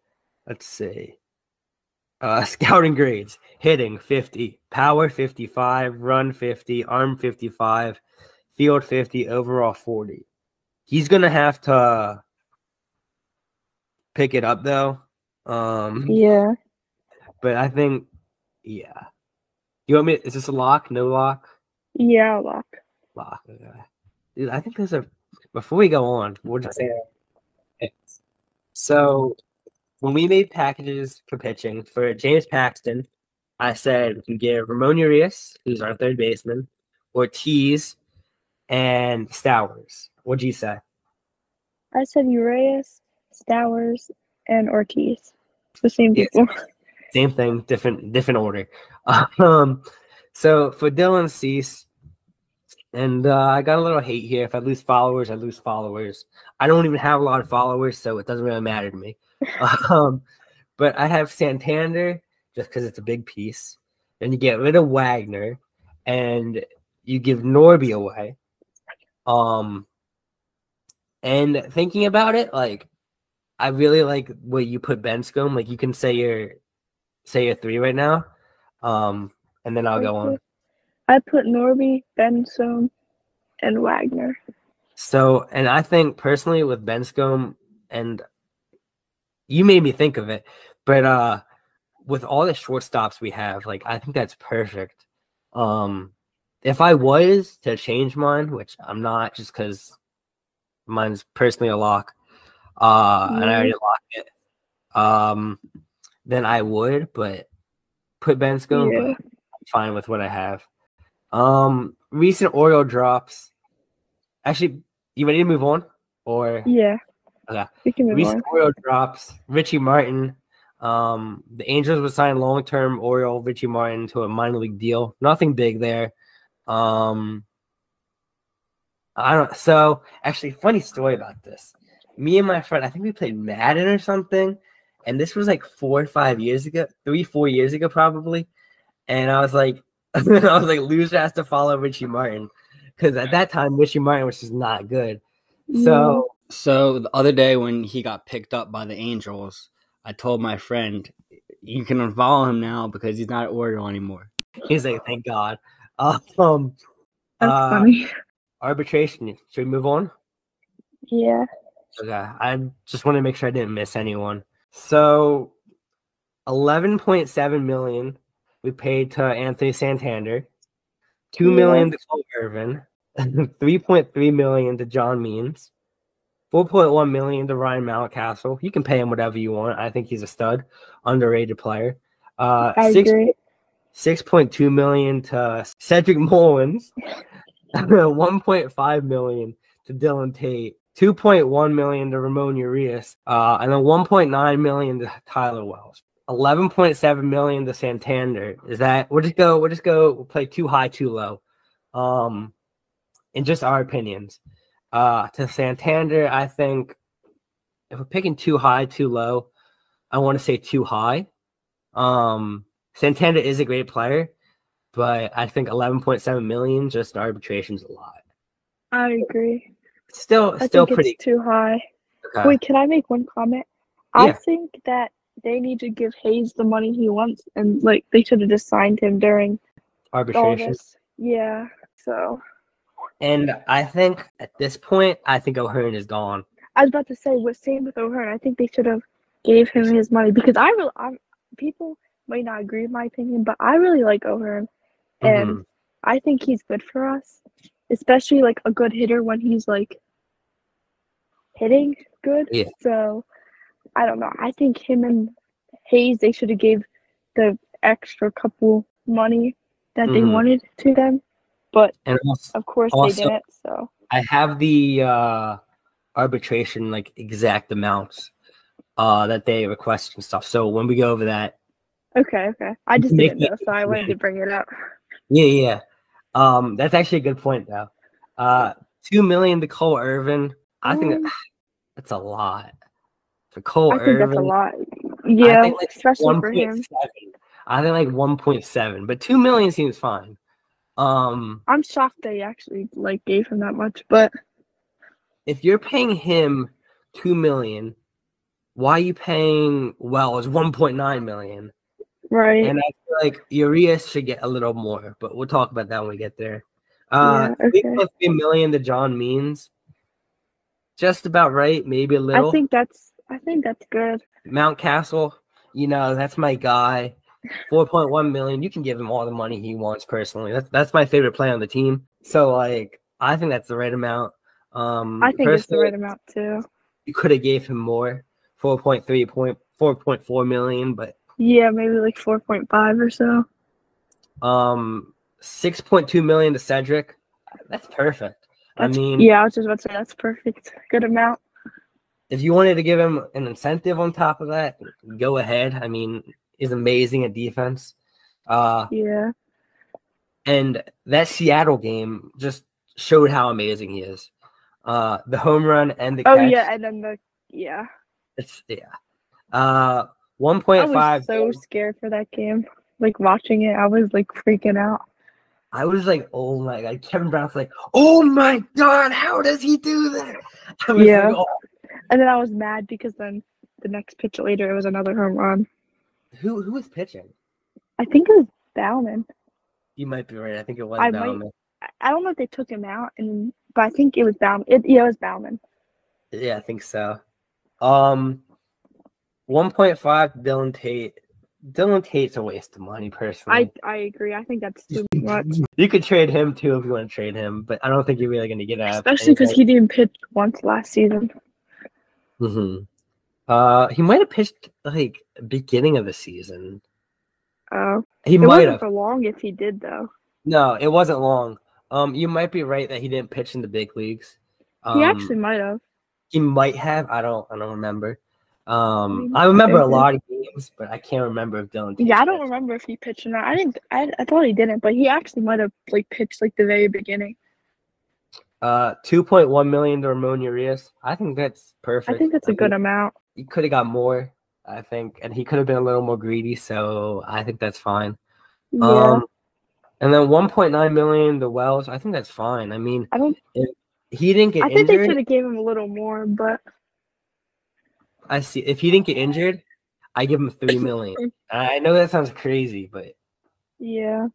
Let's see. Uh, scouting grades: hitting 50, power 55, run 50, arm 55, field 50, overall 40. He's gonna have to pick it up though. Um, Yeah, but I think, yeah. You want me? Is this a lock? No lock? yeah, lock. Lock. Okay. Dude, I think there's a. Before we go on, we'll just say. So, when we made packages for pitching for James Paxton, I said we can give Ramon Urias, who's our third baseman, Ortiz, and Stowers. What'd you say? I said Urias, Stowers, and Ortiz. It's the same people. Same thing, different different order. Um, so for Dylan Cease, and uh, I got a little hate here. If I lose followers, I lose followers. I don't even have a lot of followers, so it doesn't really matter to me. um, but I have Santander just because it's a big piece. Then you get rid of Wagner, and you give Norby away. Um, and thinking about it, like I really like what you put Bencosme. Like you can say your say your three right now, um, and then I'll go on. I put Norby, Bencosme, and Wagner. So, and I think personally with Bencosme, and you made me think of it, but uh, with all the shortstops we have, like I think that's perfect. Um, if I was to change mine, which I'm not, just because mine's personally a lock, uh, mm-hmm. and I already mm-hmm. locked it, um, then I would, but put Bencosme, yeah. but I'm fine with what I have. Um, recent Oriole drops. Actually, you ready to move on? Or yeah, okay. We can move recent on. Oriole drops. Richie Martin. Um, the Angels would sign long-term Oriole Richie Martin to a minor league deal. Nothing big there. Um, I don't. So actually, funny story about this. Me and my friend, I think we played Madden or something, and this was like four or five years ago, three, four years ago, probably. And I was like, I was like, loser has to follow Richie Martin because at that time Richie Martin was just not good. So, so the other day when he got picked up by the Angels, I told my friend, "You can unfollow him now because he's not at Oriole anymore." He's like, "Thank God." Um, That's uh, funny. Arbitration. Should we move on? Yeah. Okay. I just want to make sure I didn't miss anyone. So, eleven point seven million we paid to Anthony Santander, two yeah. million to Cole Irvin, three point three million to John Means, four point one million to Ryan Mountcastle. You can pay him whatever you want. I think he's a stud, underrated player. Uh, I six, agree. Six point two million to Cedric Mullins, one point five million to Dylan Tate, 2.1 million to Ramon Urias, uh, and then 1.9 million to Tyler Wells. 11.7 million to Santander. Is that we'll just go, we'll just go we'll play too high, too low. Um in just our opinions. Uh to Santander, I think if we're picking too high, too low, I want to say too high. Um Santander is a great player, but I think 11.7 million just in arbitration's a lot. I agree. Still I still pretty too high. Okay. Wait, can I make one comment? Yeah. I think that they need to give Hayes the money he wants, and like they should have just signed him during arbitration. Yeah. So. And I think at this point, I think O'Hearn is gone. I was about to say, what same with O'Hearn? I think they should have gave him his money because I really, I'm, people might not agree with my opinion, but I really like O'Hearn, and mm-hmm. I think he's good for us, especially like a good hitter when he's like hitting good. Yeah. So I don't know. I think him and Hayes they should have gave the extra couple money that mm-hmm. they wanted to them, but also, of course also, they didn't. So I have the uh, arbitration like exact amounts uh, that they request and stuff. So when we go over that, okay, okay, I just didn't know, so I wanted to bring it up. Yeah, yeah. Um, that's actually a good point though. Uh, two million to Cole Irvin. I think that, that's a lot. For Cole I think that's a lot. Yeah, like especially 1. for him. 7. I think like 1.7, but 2 million seems fine. Um I'm shocked they actually like gave him that much, but if you're paying him 2 million, why are you paying Wells 1.9 million? Right. And I feel like Urias should get a little more, but we'll talk about that when we get there. Uh, yeah, okay. 3 million to John Means. Just about right, maybe a little. I think that's I think that's good. Mountcastle, you know, that's my guy. 4.1 million. You can give him all the money he wants personally. That's that's my favorite play on the team. So like I think that's the right amount. Um, I think it's the right amount too. You could have gave him more, 4.3 point, 4.4 million, but Yeah, maybe like four point five or so. um, 6.2 million to Cedric. That's perfect. That's, I mean, yeah, I was just about to say that's perfect. Good amount. if you wanted to give him an incentive on top of that, go ahead. I mean, he's amazing at defense. Uh, Yeah. and that Seattle game just showed how amazing he is. Uh, the home run and the Oh catch. yeah, and then the yeah. It's yeah. Uh, one point five. I point was five. so scared for that game. Like watching it, I was like freaking out. I was like, oh my god. Kevin Brown's like, oh my god, how does he do that? Yeah. like, oh. And then I was mad because then the next pitch later it was another home run. Who who was pitching? I think it was Baumann. You might be right. I think it was I Baumann. I- I don't know if they took him out, and but I think it was Baumann. It, yeah, it was Baumann. Yeah, I think so. Um, one point five. Dylan Tate. Dylan Tate's a waste of money, personally. I I agree. I think that's too much, You could trade him too if you want to trade him, but I don't think you're really going to get out. especially because he didn't pitch once last season. hmm Uh, he might have pitched like beginning of the season. Uh, He it might wasn't have. for long if he did though. No, it wasn't long. Um, you might be right that he didn't pitch in the big leagues. Um, He actually might have. he might have. I don't. I don't remember. Um, I remember a lot of games, but I can't remember if Dylan. Yeah, I don't pitched. remember if he pitched or not. I didn't. I, I thought he didn't, but he actually might have like pitched like the very beginning. Uh, two point one million to Ramon Urias. I think that's perfect. I think that's a good mean, amount. He could have got more. I think, and he could have been a little more greedy. So I think that's fine. Yeah, Um, and then 1.9 million the Wells. I think that's fine. I mean, I don't. he didn't get injured. I think they should have gave him a little more, but I see. If he didn't get injured, I give him three million. I know that sounds crazy, but yeah,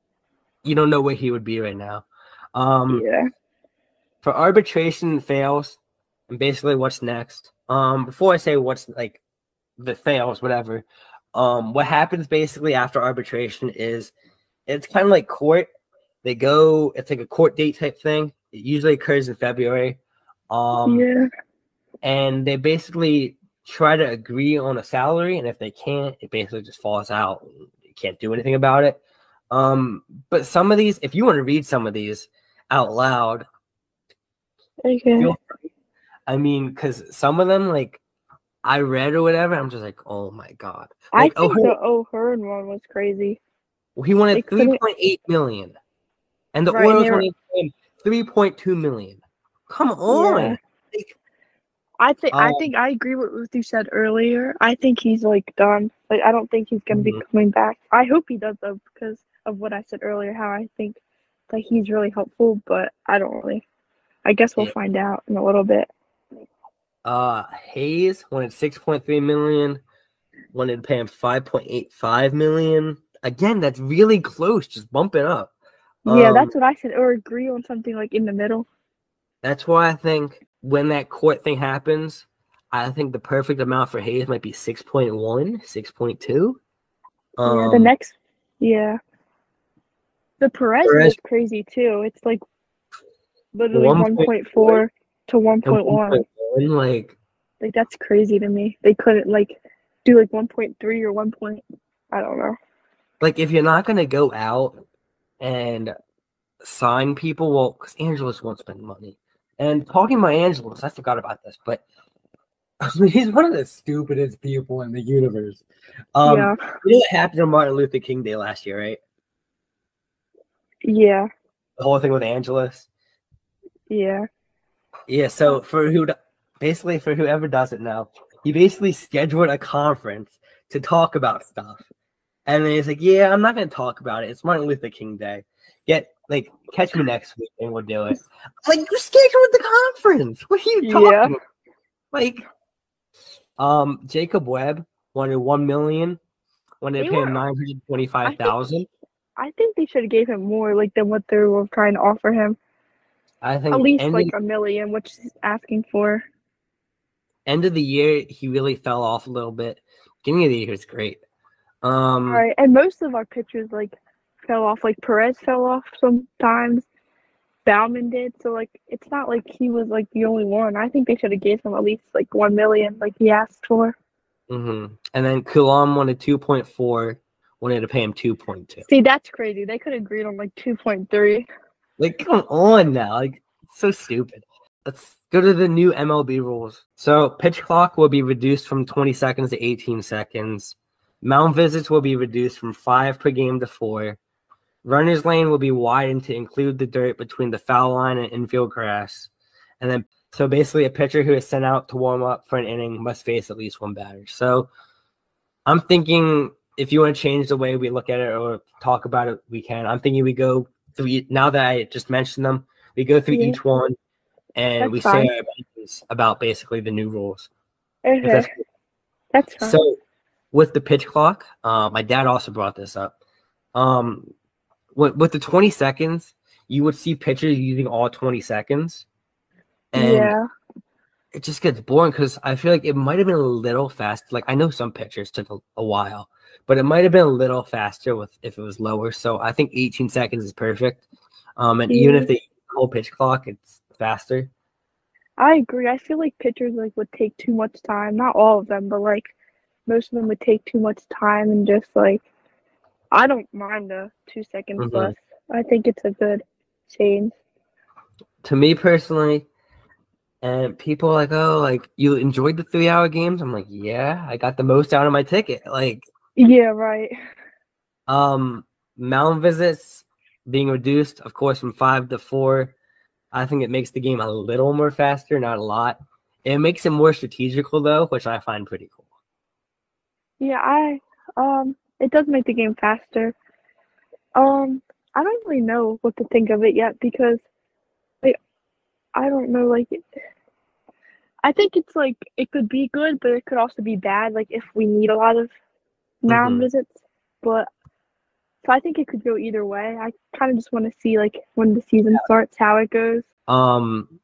you don't know where he would be right now. Um, yeah. for arbitration fails, and basically what's next. Um, before I say what's like the fails, whatever. Um, what happens basically after arbitration is it's kind of like court. They go. It's like a court date type thing. It usually occurs in February. Um, yeah, and they basically try to agree on a salary and if they can't it basically just falls out you can't do anything about it um but some of these if you want to read some of these out loud okay. feel. I mean because some of them like i read or whatever i'm just like oh my god I think oh the O'Hearn one was crazy. he wanted they 3.8 million and the Right, orioles wanted 3.2 million come on Yeah. Like, I think I Um, think I agree with what you said earlier. I think he's like done. Like I don't think he's gonna Mhm. be coming back. I hope he does though because of what I said earlier. How I think that he's really helpful, but I don't really. I guess we'll Yeah. find out in a little bit. Uh, Hayes wanted 6.3 million, wanted to pay him 5.85 million. Again, that's really close. Just bump it up. yeah, Um, that's what I said. Or agree on something like in the middle. That's why I think when that court thing happens, I think the perfect amount for Hayes might be 6.1, 6.2. Um, yeah, the next. Yeah. The Perez, Perez- is crazy too. It's like literally 1.4 one point four to one and point one. 1.1, like, Like that's crazy to me. They couldn't like do like one point three or one point. I don't know. like if you're not gonna go out and sign people, well, because Angelos won't spend money. And talking about Angelos, I forgot about this, but he's one of the stupidest people in the universe. Um, yeah, you know what happened on Martin Luther King Day last year, right? yeah, The whole thing with Angelos. yeah. Yeah. So for who, basically for whoever doesn't know, he basically scheduled a conference to talk about stuff, and then he's like, "Yeah, I'm not gonna talk about it. It's Martin Luther King Day. Get like catch me next week and we'll do it." Like you scheduled the conference. What are you talking? Yeah. about? Like, um, Jacob Webb wanted one million. Wanted to They pay him nine hundred twenty-five thousand. I think they should have gave him more like than what they were trying to offer him. I think At least like of, a million, which he's asking for. end of the year he really fell off a little bit. Beginning of the year is great. Um, All right, and most of our pitchers like fell off. Like Perez fell off sometimes. Baumann did. So like, it's not like he was like the only one. I think they should have gave him at least like one million, like he asked for. Mm-hmm. And then Coulombe wanted two point four. Wanted to pay him two point two. See, that's crazy. They could have agreed on like two point three. Like, come on now. Like, so stupid. Let's go to the new MLB rules. So, pitch clock will be reduced from 20 seconds to 18 seconds. Mound visits will be reduced from five per game to four. Runner's lane will be widened to include the dirt between the foul line and infield grass. And then, so basically, a pitcher who is sent out to warm up for an inning must face at least one batter. So, I'm thinking if you want to change the way we look at it or talk about it, we can. I'm thinking we go through now that I just mentioned them, we go through Yeah. each one and That's we fine. say about basically the new rules. Okay, that's cool. that's fine. So with the pitch clock, uh, my dad also brought this up. Um, with, with the 20 seconds, you would see pitchers using all 20 seconds. And yeah, it just gets boring because I feel like it might have been a little fast. Like I know some pitchers took a, a while, but it might have been a little faster with if it was lower. So I think 18 seconds is perfect. Um, and even if they whole pitch clock, it's faster. I agree. I feel like pitchers like would take too much time. Not all of them, but like most of them would take too much time and just like I don't mind the two seconds Mhm. less. I think it's a good change. To me personally, and people are like, oh, like you enjoyed the three hour games. I'm like, yeah, I got the most out of my ticket. Like, Yeah, right. Um, mound visits being reduced, of course, from five to four. I think it makes the game a little more faster, not a lot. It makes it more strategical though, which I find pretty cool. Yeah, I um it does make the game faster. Um I don't really know what to think of it yet because like I don't know like I think it's like it could be good, but it could also be bad like if we need a lot of mound Mhm. visits. But so I think it could go either way. I kind of just want to see like when the season starts how it goes. Um,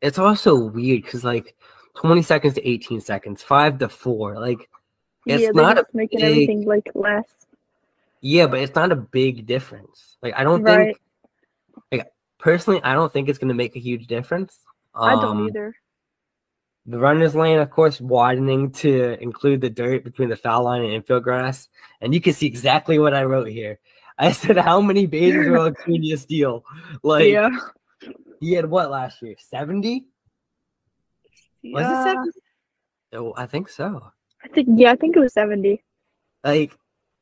it's also weird because like 20 seconds to 18 seconds, five to four, like It's yeah, not a making big- everything like less. yeah, but it's not a big difference. Like I don't Right. think, like personally, I don't think it's gonna make a huge difference. I don't Um, either. The runner's lane, of course, widening to include the dirt between the foul line and infield grass. And you can see exactly what I wrote here. I said, How many bases will Acuna steal? Like, yeah. he had what last year? 70? Was it 70? Oh, I think so. I think yeah, I think it was seventy. Like,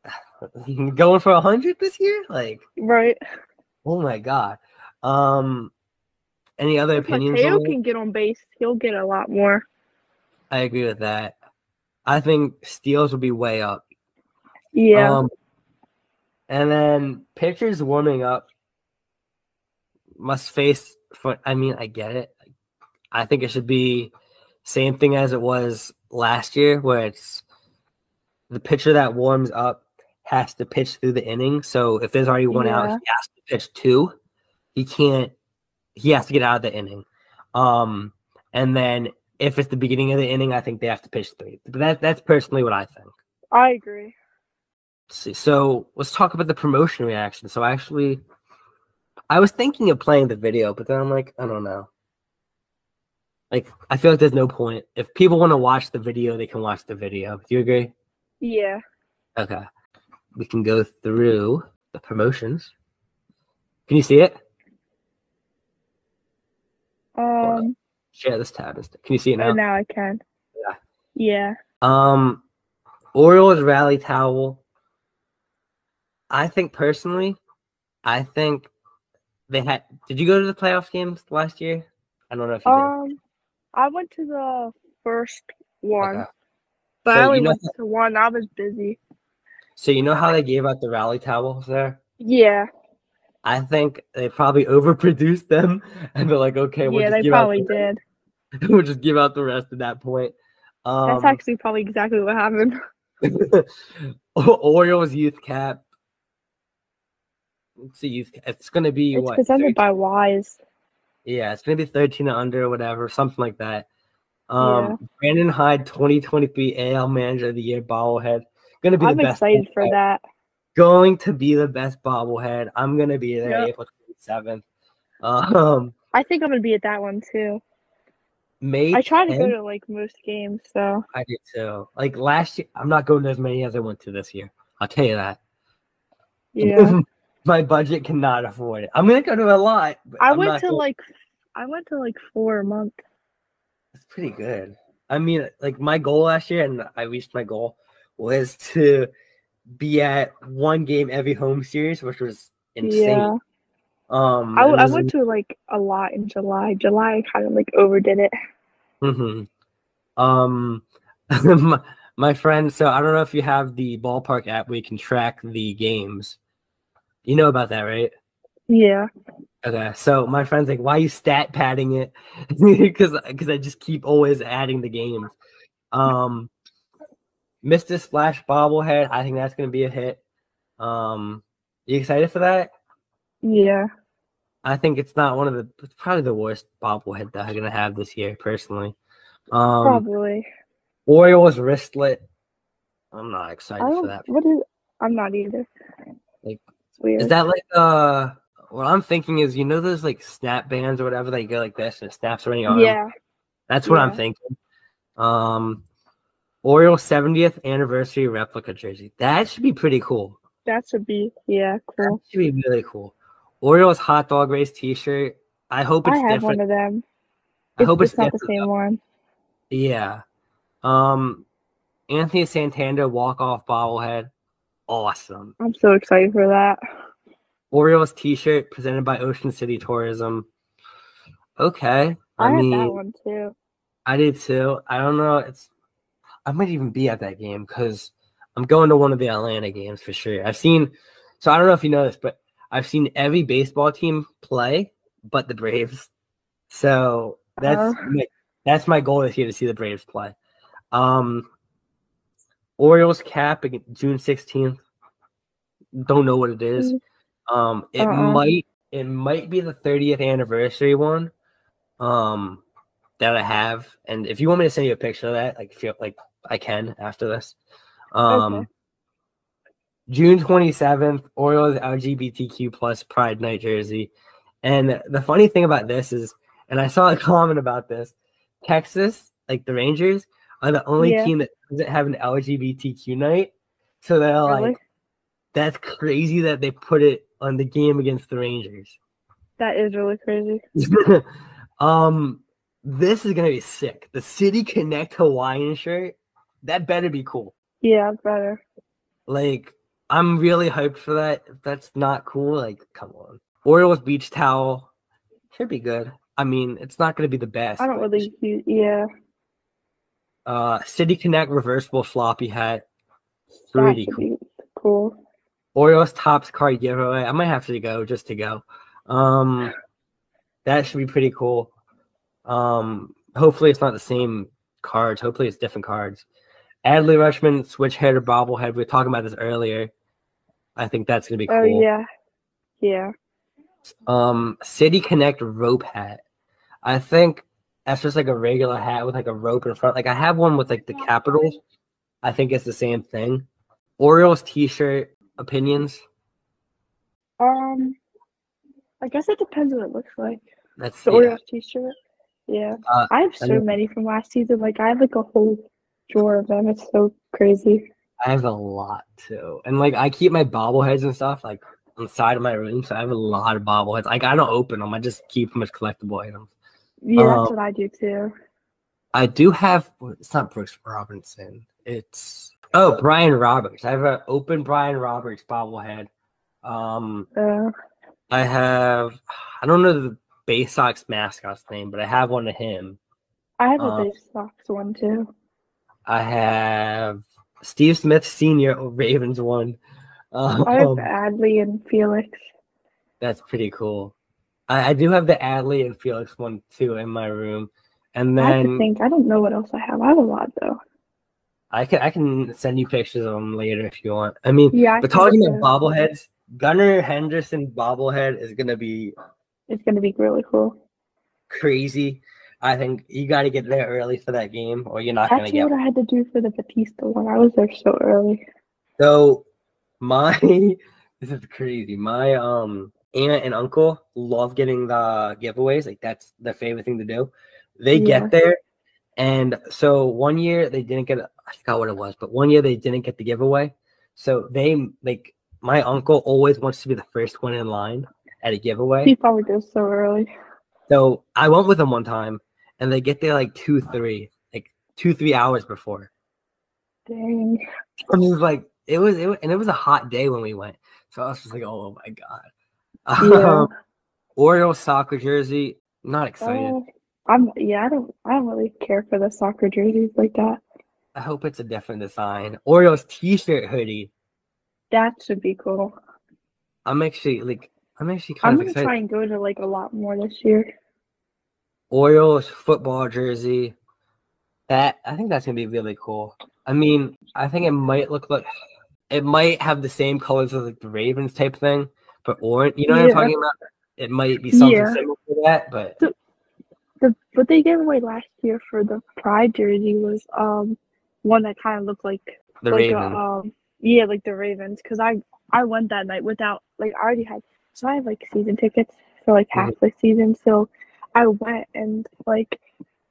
going for 100 this year? Like, Right. oh my God. Um, any other If opinions? Mateo can get on base, he'll get a lot more. I agree with that. I think steals will be way up. Yeah. Um, and then pitchers warming up must face. For I mean, I get it. I think it should be same thing as it was last year, where it's the pitcher that warms up has to pitch through the inning. So if there's already one out, he has to pitch two. He can't. He has to get out of the inning. Um, and then if it's the beginning of the inning, I think they have to pitch three. But that that's personally what I think. I agree. Let's see. So let's talk about the promotion reaction. So actually, I was thinking of playing the video, but then I'm like, I don't know. Like, I feel like there's no point. If people want to watch the video, they can watch the video. Do you agree? Yeah. Okay. We can go through the promotions. Can you see it? Um Share this tab. Can you see it now? now I can. Yeah. Yeah. Um, Orioles rally towel. I think personally, I think they had. Did you go to the playoff games last year? I don't know if you did Um I went to the first one. Okay. But So I only you know- went to one. I was busy. So you know how they gave out the rally towels there? Yeah. I think they probably overproduced them, and they're like, okay, we'll yeah, just they give probably out the, did. we'll just give out the rest at that point. Um, That's actually probably exactly what happened. Orioles youth cap. Let's see, youth. It's gonna be It's what? presented by Weis. Yeah, it's gonna be 13 and under or whatever, something like that. Um Brandon Hyde, 2023 AL Manager of the Year bobblehead. Gonna be I'm the best. excited for that. Going to be the best bobblehead. I'm gonna be there Yeah. April 27th. Um, I think I'm gonna be at that one too. May I try to go to like most games, so I did too. Like last year, I'm not going to as many as I went to this year. I'll tell you that. yeah. My budget cannot afford it. I'm gonna go to a lot. But I I'm went to going- like I went to like four a month. That's pretty good. I mean, like my goal last year, and I reached my goal, was to be at one game every home series, which was insane. Yeah. Um, I, I went to like a lot in July. July kind of like overdid it. hmm Um, my, my friend. So I don't know if you have the ballpark app where you can track the games. You know about that, right? Yeah. Okay. So my friend's like, "Why are you stat padding it?" Because because I just keep always adding the games. Um, Mr. Splash bobblehead. I think that's gonna be a hit. Um, you excited for that? Yeah. I think it's not one of the it's probably the worst bobblehead that I'm gonna have this year personally. Um, Probably. Orioles wristlet. I'm not excited for that. what is I'm not either. Like, it's weird. Is that like uh? What I'm thinking is, you know, those like snap bands or whatever that you go like this and it snaps around your arm. yeah. That's what I'm thinking. Um, Oriole 70th anniversary replica jersey. That should be pretty cool. That should be yeah, That cool. should be really cool. Orioles hot dog race T-shirt. I hope it's I it's have different. one of them. I hope it's, it's not the same one. Yeah. Um, Anthony Santander walk off bobblehead. Awesome. I'm so excited for that. Orioles T-shirt presented by Ocean City Tourism. Okay. I, I, have mean, that one too. I did too. I don't know. It's I might even be at that game because I'm going to one of the Atlanta games for sure. I've seen so I don't know if you know this, but I've seen every baseball team play but the Braves. So that's Oh. my, that's my goal this year to see the Braves play. Um Orioles cap June 16th. Don't know what it is. Um it Uh-uh. might it might be the 30th anniversary one. Um that I have. And if you want me to send you a picture of that, like feel like I can after this. Um Okay. June 27th, Orioles LGBTQ plus Pride Night jersey. And the funny thing about this is, and I saw a comment about this, Texas, like the Rangers, are the only Yeah. team that doesn't have an LGBTQ night. So they're Really? like, that's crazy that they put it on the game against the Rangers. That is really crazy. um, this is gonna be sick. The City Connect Hawaiian shirt, that better be cool. Yeah, better. Like, I'm really hyped for that. If that's not cool, like, come on. Orioles beach towel should be good. I mean, it's not gonna be the best. I don't really use yeah. Uh, City Connect reversible floppy hat, pretty cool. cool. Orioles Topps card giveaway. I might have to go just to go. Um, that should be pretty cool. Um, hopefully it's not the same cards. Hopefully it's different cards. Adley Rutschman switch head or bobblehead. We were talking about this earlier. I think that's gonna be cool. Oh yeah. Yeah. Um, City Connect rope hat. I think that's just like a regular hat with like a rope in front. Like I have one with like the capitals. I think it's the same thing. Orioles T-shirt opinions. Um I guess it depends what it looks like. That's The yeah. Orioles t-shirt. Yeah. Uh, I have I so know- many from last season. Like I have like a whole drawer of them. It's so crazy. I have a lot too, and like I keep my bobbleheads and stuff like on the side of my room, so I have a lot of bobbleheads. Like I don't open them; I just keep them as collectible items. Yeah, Um, that's what I do too. I do have. It's not Brooks Robinson. It's oh Brian Roberts. I have an open Brian Roberts bobblehead. Um, Uh, I have. I don't know the Baysox mascot's name, but I have one of him. I have a Uh, Baysox one too. I have Steve Smith Senior Ravens one. Um, I have Adley and Felix. That's pretty cool. I, I do have the Adley and Felix one too in my room, and then I think. I don't know what else I have. I have a lot though. I can I can send you pictures of them later if you want. I mean, Yeah, I but talking about bobbleheads, Gunnar Henderson bobblehead is gonna be It's gonna be really cool. crazy. I think you got to get there early for that game, or you're not gonna That's get. what I had to do for the Bautista one. I was there so early. So my this is crazy. My um aunt and uncle love getting the giveaways. Like that's their favorite thing to do. They Yeah. get there, and so one year they didn't get. I forgot what it was, but one year they didn't get the giveaway. So they like my uncle always wants to be the first one in line at a giveaway. He probably goes so early. So I went with them one time, and they get there like two, three, like two, three hours before. Dang. And it was like it was, it was, and it was a hot day when we went. So I was just like, oh my god. Yeah. Um, Orioles soccer jersey, not excited. Oh, I'm yeah. I don't. I don't really care for the soccer jerseys like that. I hope it's a different design. Orioles t-shirt hoodie. That should be cool. I'm actually like, I'm actually kind of like. I'm gonna excited. try and go to like a lot more this year. Orioles football jersey. That I think that's gonna be really cool. I mean, I think it might look like it might have the same colors as like the Ravens type thing, but orange. You know what I'm talking about? It might be something Yeah. similar to that, but The what they gave away last year for the Pride jersey was um one that kind of looked like the like Ravens. um yeah like the Ravens because I I went that night without like I already had so I have like season tickets for like half the season so I went and like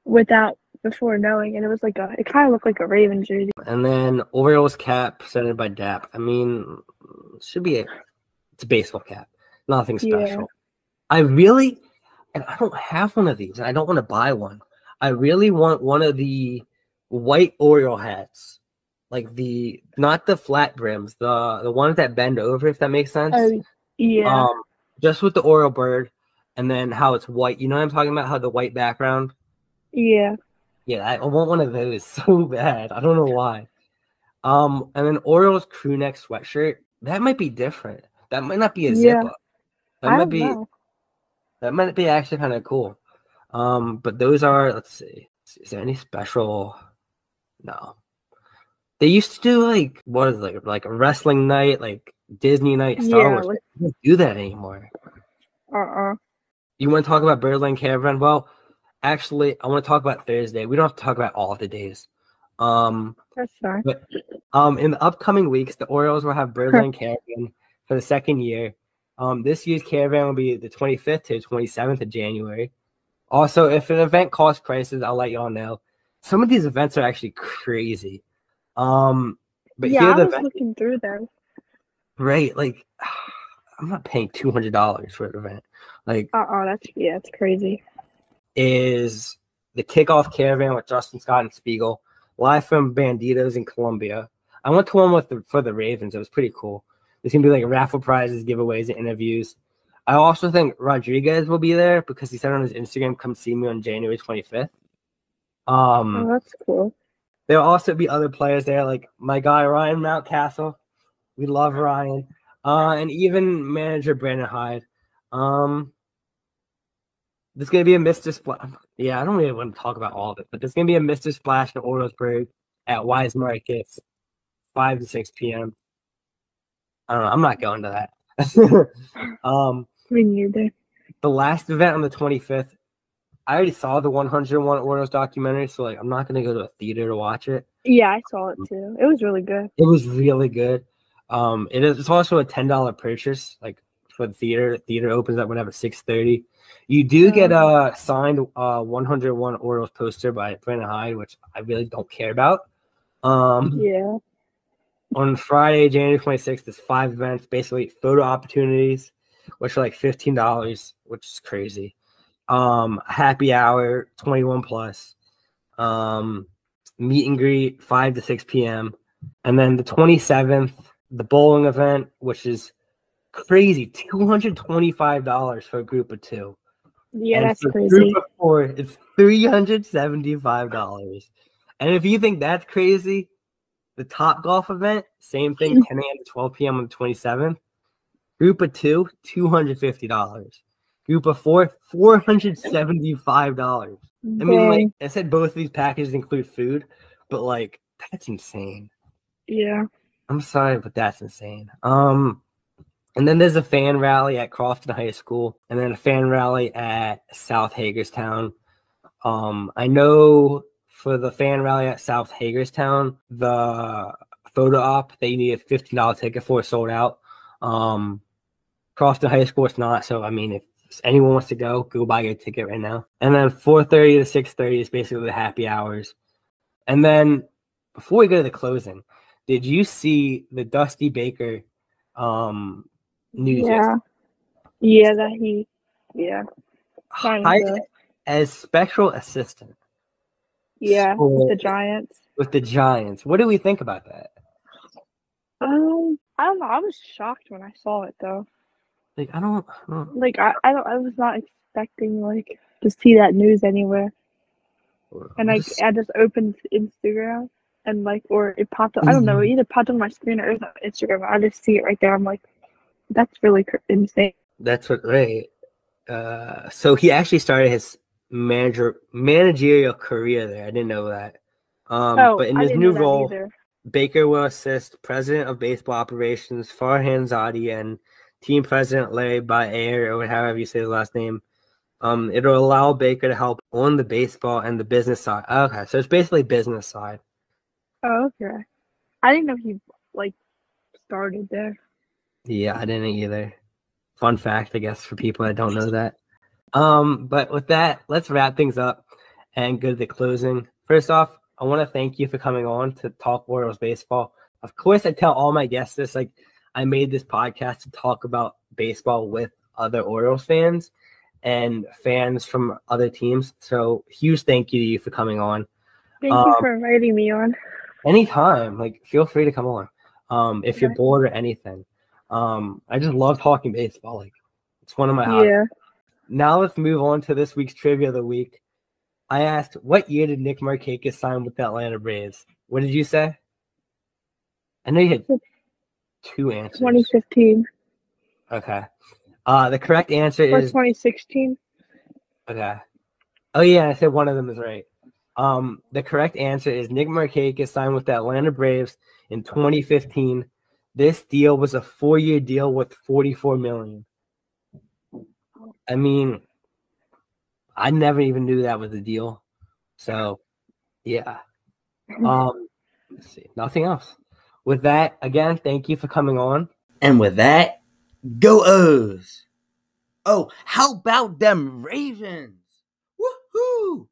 without before knowing and it was like a it kind of looked like a Raven jersey And then Orioles cap presented by DAP. I mean, should be a it's a baseball cap, nothing Yeah. special. I really, and I don't have one of these, and I don't want to buy one. I really want one of the white Oriole hats, like the not the flat brims, the the ones that bend over, if that makes sense. oh yeah Um, just with the Oriole bird, and then how it's white. You know what I'm talking about? How the white background. yeah Yeah, I want one of those so bad. I don't know why. Um, and then Orioles crew neck sweatshirt. That might be different. That might not be a zip Yeah. up. That I might be know that might be actually kind of cool. Um, but those are let's see. Is there any special? No. They used to do like what is it, like like a wrestling night, like Disney night, Star yeah Wars. like They don't do that anymore. uh uh You want to talk about Birdland Caravan? Well, actually, I want to talk about Thursday. We don't have to talk about all of the days. Um, that's fine um, in the upcoming weeks, the Orioles will have Birdland Caravan for the second year. Um, this year's caravan will be the 25th to 27th of January. Also, if an event costs prices, I'll let y'all know. Some of these events are actually crazy. Um, but yeah I was looking through them right? Like, I'm not paying $200 for an event. Like, uh uh that's yeah it's crazy is the kickoff caravan with Justin Scott and Spiegel, live from Banditos in Columbia. I went to one with the, for the Ravens. It was pretty cool. There's gonna be like raffle prizes, giveaways, and interviews. I also think Rodriguez will be there because he said on his Instagram, "Come see me on January 25th." Um, oh that's cool There'll also be other players there, like my guy Ryan Mountcastle. We love Ryan, uh, and even manager Brandon Hyde. Um, there's gonna be a Mr. Splash. Yeah, I don't really want to talk about all of it, but there's gonna be a Mr. Splash in Orlesburg at Weis Markets, five to six p.m. I don't know. I'm not going to that. um, me neither the last event on the 25th. I already saw the 101 Orioles documentary, so like I'm not gonna go to a theater to watch it. yeah I saw it too it was really good It was really good. Um, it is it's also a ten dollar purchase, like for the theater. Theater opens at whatever six thirty. You do get a signed uh 101 Orioles poster by Brandon Hyde, which I really don't care about. Um, yeah on Friday, January 26th, there's five events, basically photo opportunities, which are like fifteen dollars, which is crazy. Um, happy hour, 21 plus. Um, meet and greet, 5 to 6 p.m. And then the 27th, the bowling event, which is crazy, $225 for a group of two. yeah And that's crazy Group of four, it's $375. And if you think that's crazy, the top golf event, same thing, 10 a.m. to 12 p.m. on the 27th. Group of two, $250. Group of four, $475. I mean, like. I said, both of these packages include food, but like that's insane. yeah I'm sorry, but that's insane. Um, and then there's a fan rally at Crofton High School, and then a fan rally at South Hagerstown. Um, I know for the fan rally at South Hagerstown, the photo op that you need a fifteen dollar ticket for sold out. Um, Crofton High School, it's not. So I mean, if anyone wants to go, go buy your ticket right now. And then 4:30 to 6:30 is basically the happy hours. And then before we go to the closing, did you see the Dusty Baker um news? Yeah. Yeah, that he yeah. Hired as special assistant. Yeah, with the Giants. With the Giants. What do we think about that? Um, I don't know. I was shocked when I saw it though. Like I don't, I don't like I, I don't I was not expecting like to see that news anywhere. And I just, I just opened Instagram and like or it popped up. I don't know. It mm-hmm. either popped on my screen or it on Instagram. I just see it right there. I'm like, that's really insane. That's what right. Uh, so he actually started his manager managerial career there. I didn't know that. Um, oh, but in his new role, either. Baker will assist President of Baseball Operations Farhan Zaidi and Team President Larry Baer, or however you say his last name. Um, it'll allow Baker to help on the baseball and the business side. Okay, so it's basically business side. Oh, okay. I didn't know he like started there. Yeah, I didn't either. Fun fact, I guess, for people that don't know that. Um, but with that, let's wrap things up and go to the closing. First off, I want to thank you for coming on to talk Orioles baseball. Of course, I tell all my guests this. Like, I made this podcast to talk about baseball with other Orioles fans and fans from other teams. So, huge thank you to you for coming on. Thank um, you for inviting me on. Anytime, like, feel free to come on. Um, if you're bored or anything. Um, I just love talking baseball. Like, it's one of my hobbies. Yeah. Now let's move on to this week's trivia of the week. I asked, what year did Nick Markakis sign with the Atlanta Braves? What did you say? I know you had two answers. 2015. Okay. Uh, the correct answer or is 2016. Okay. Oh yeah, I said one of them is right. Um, the correct answer is Nick Markakis signed with the Atlanta Braves in 2015. This deal was a four-year deal with 44 million. I mean, I never even knew that was a deal. So, yeah. Um, let's see. Nothing else. With that, again, thank you for coming on. And with that, go O's. Oh, how about them Ravens? Woohoo!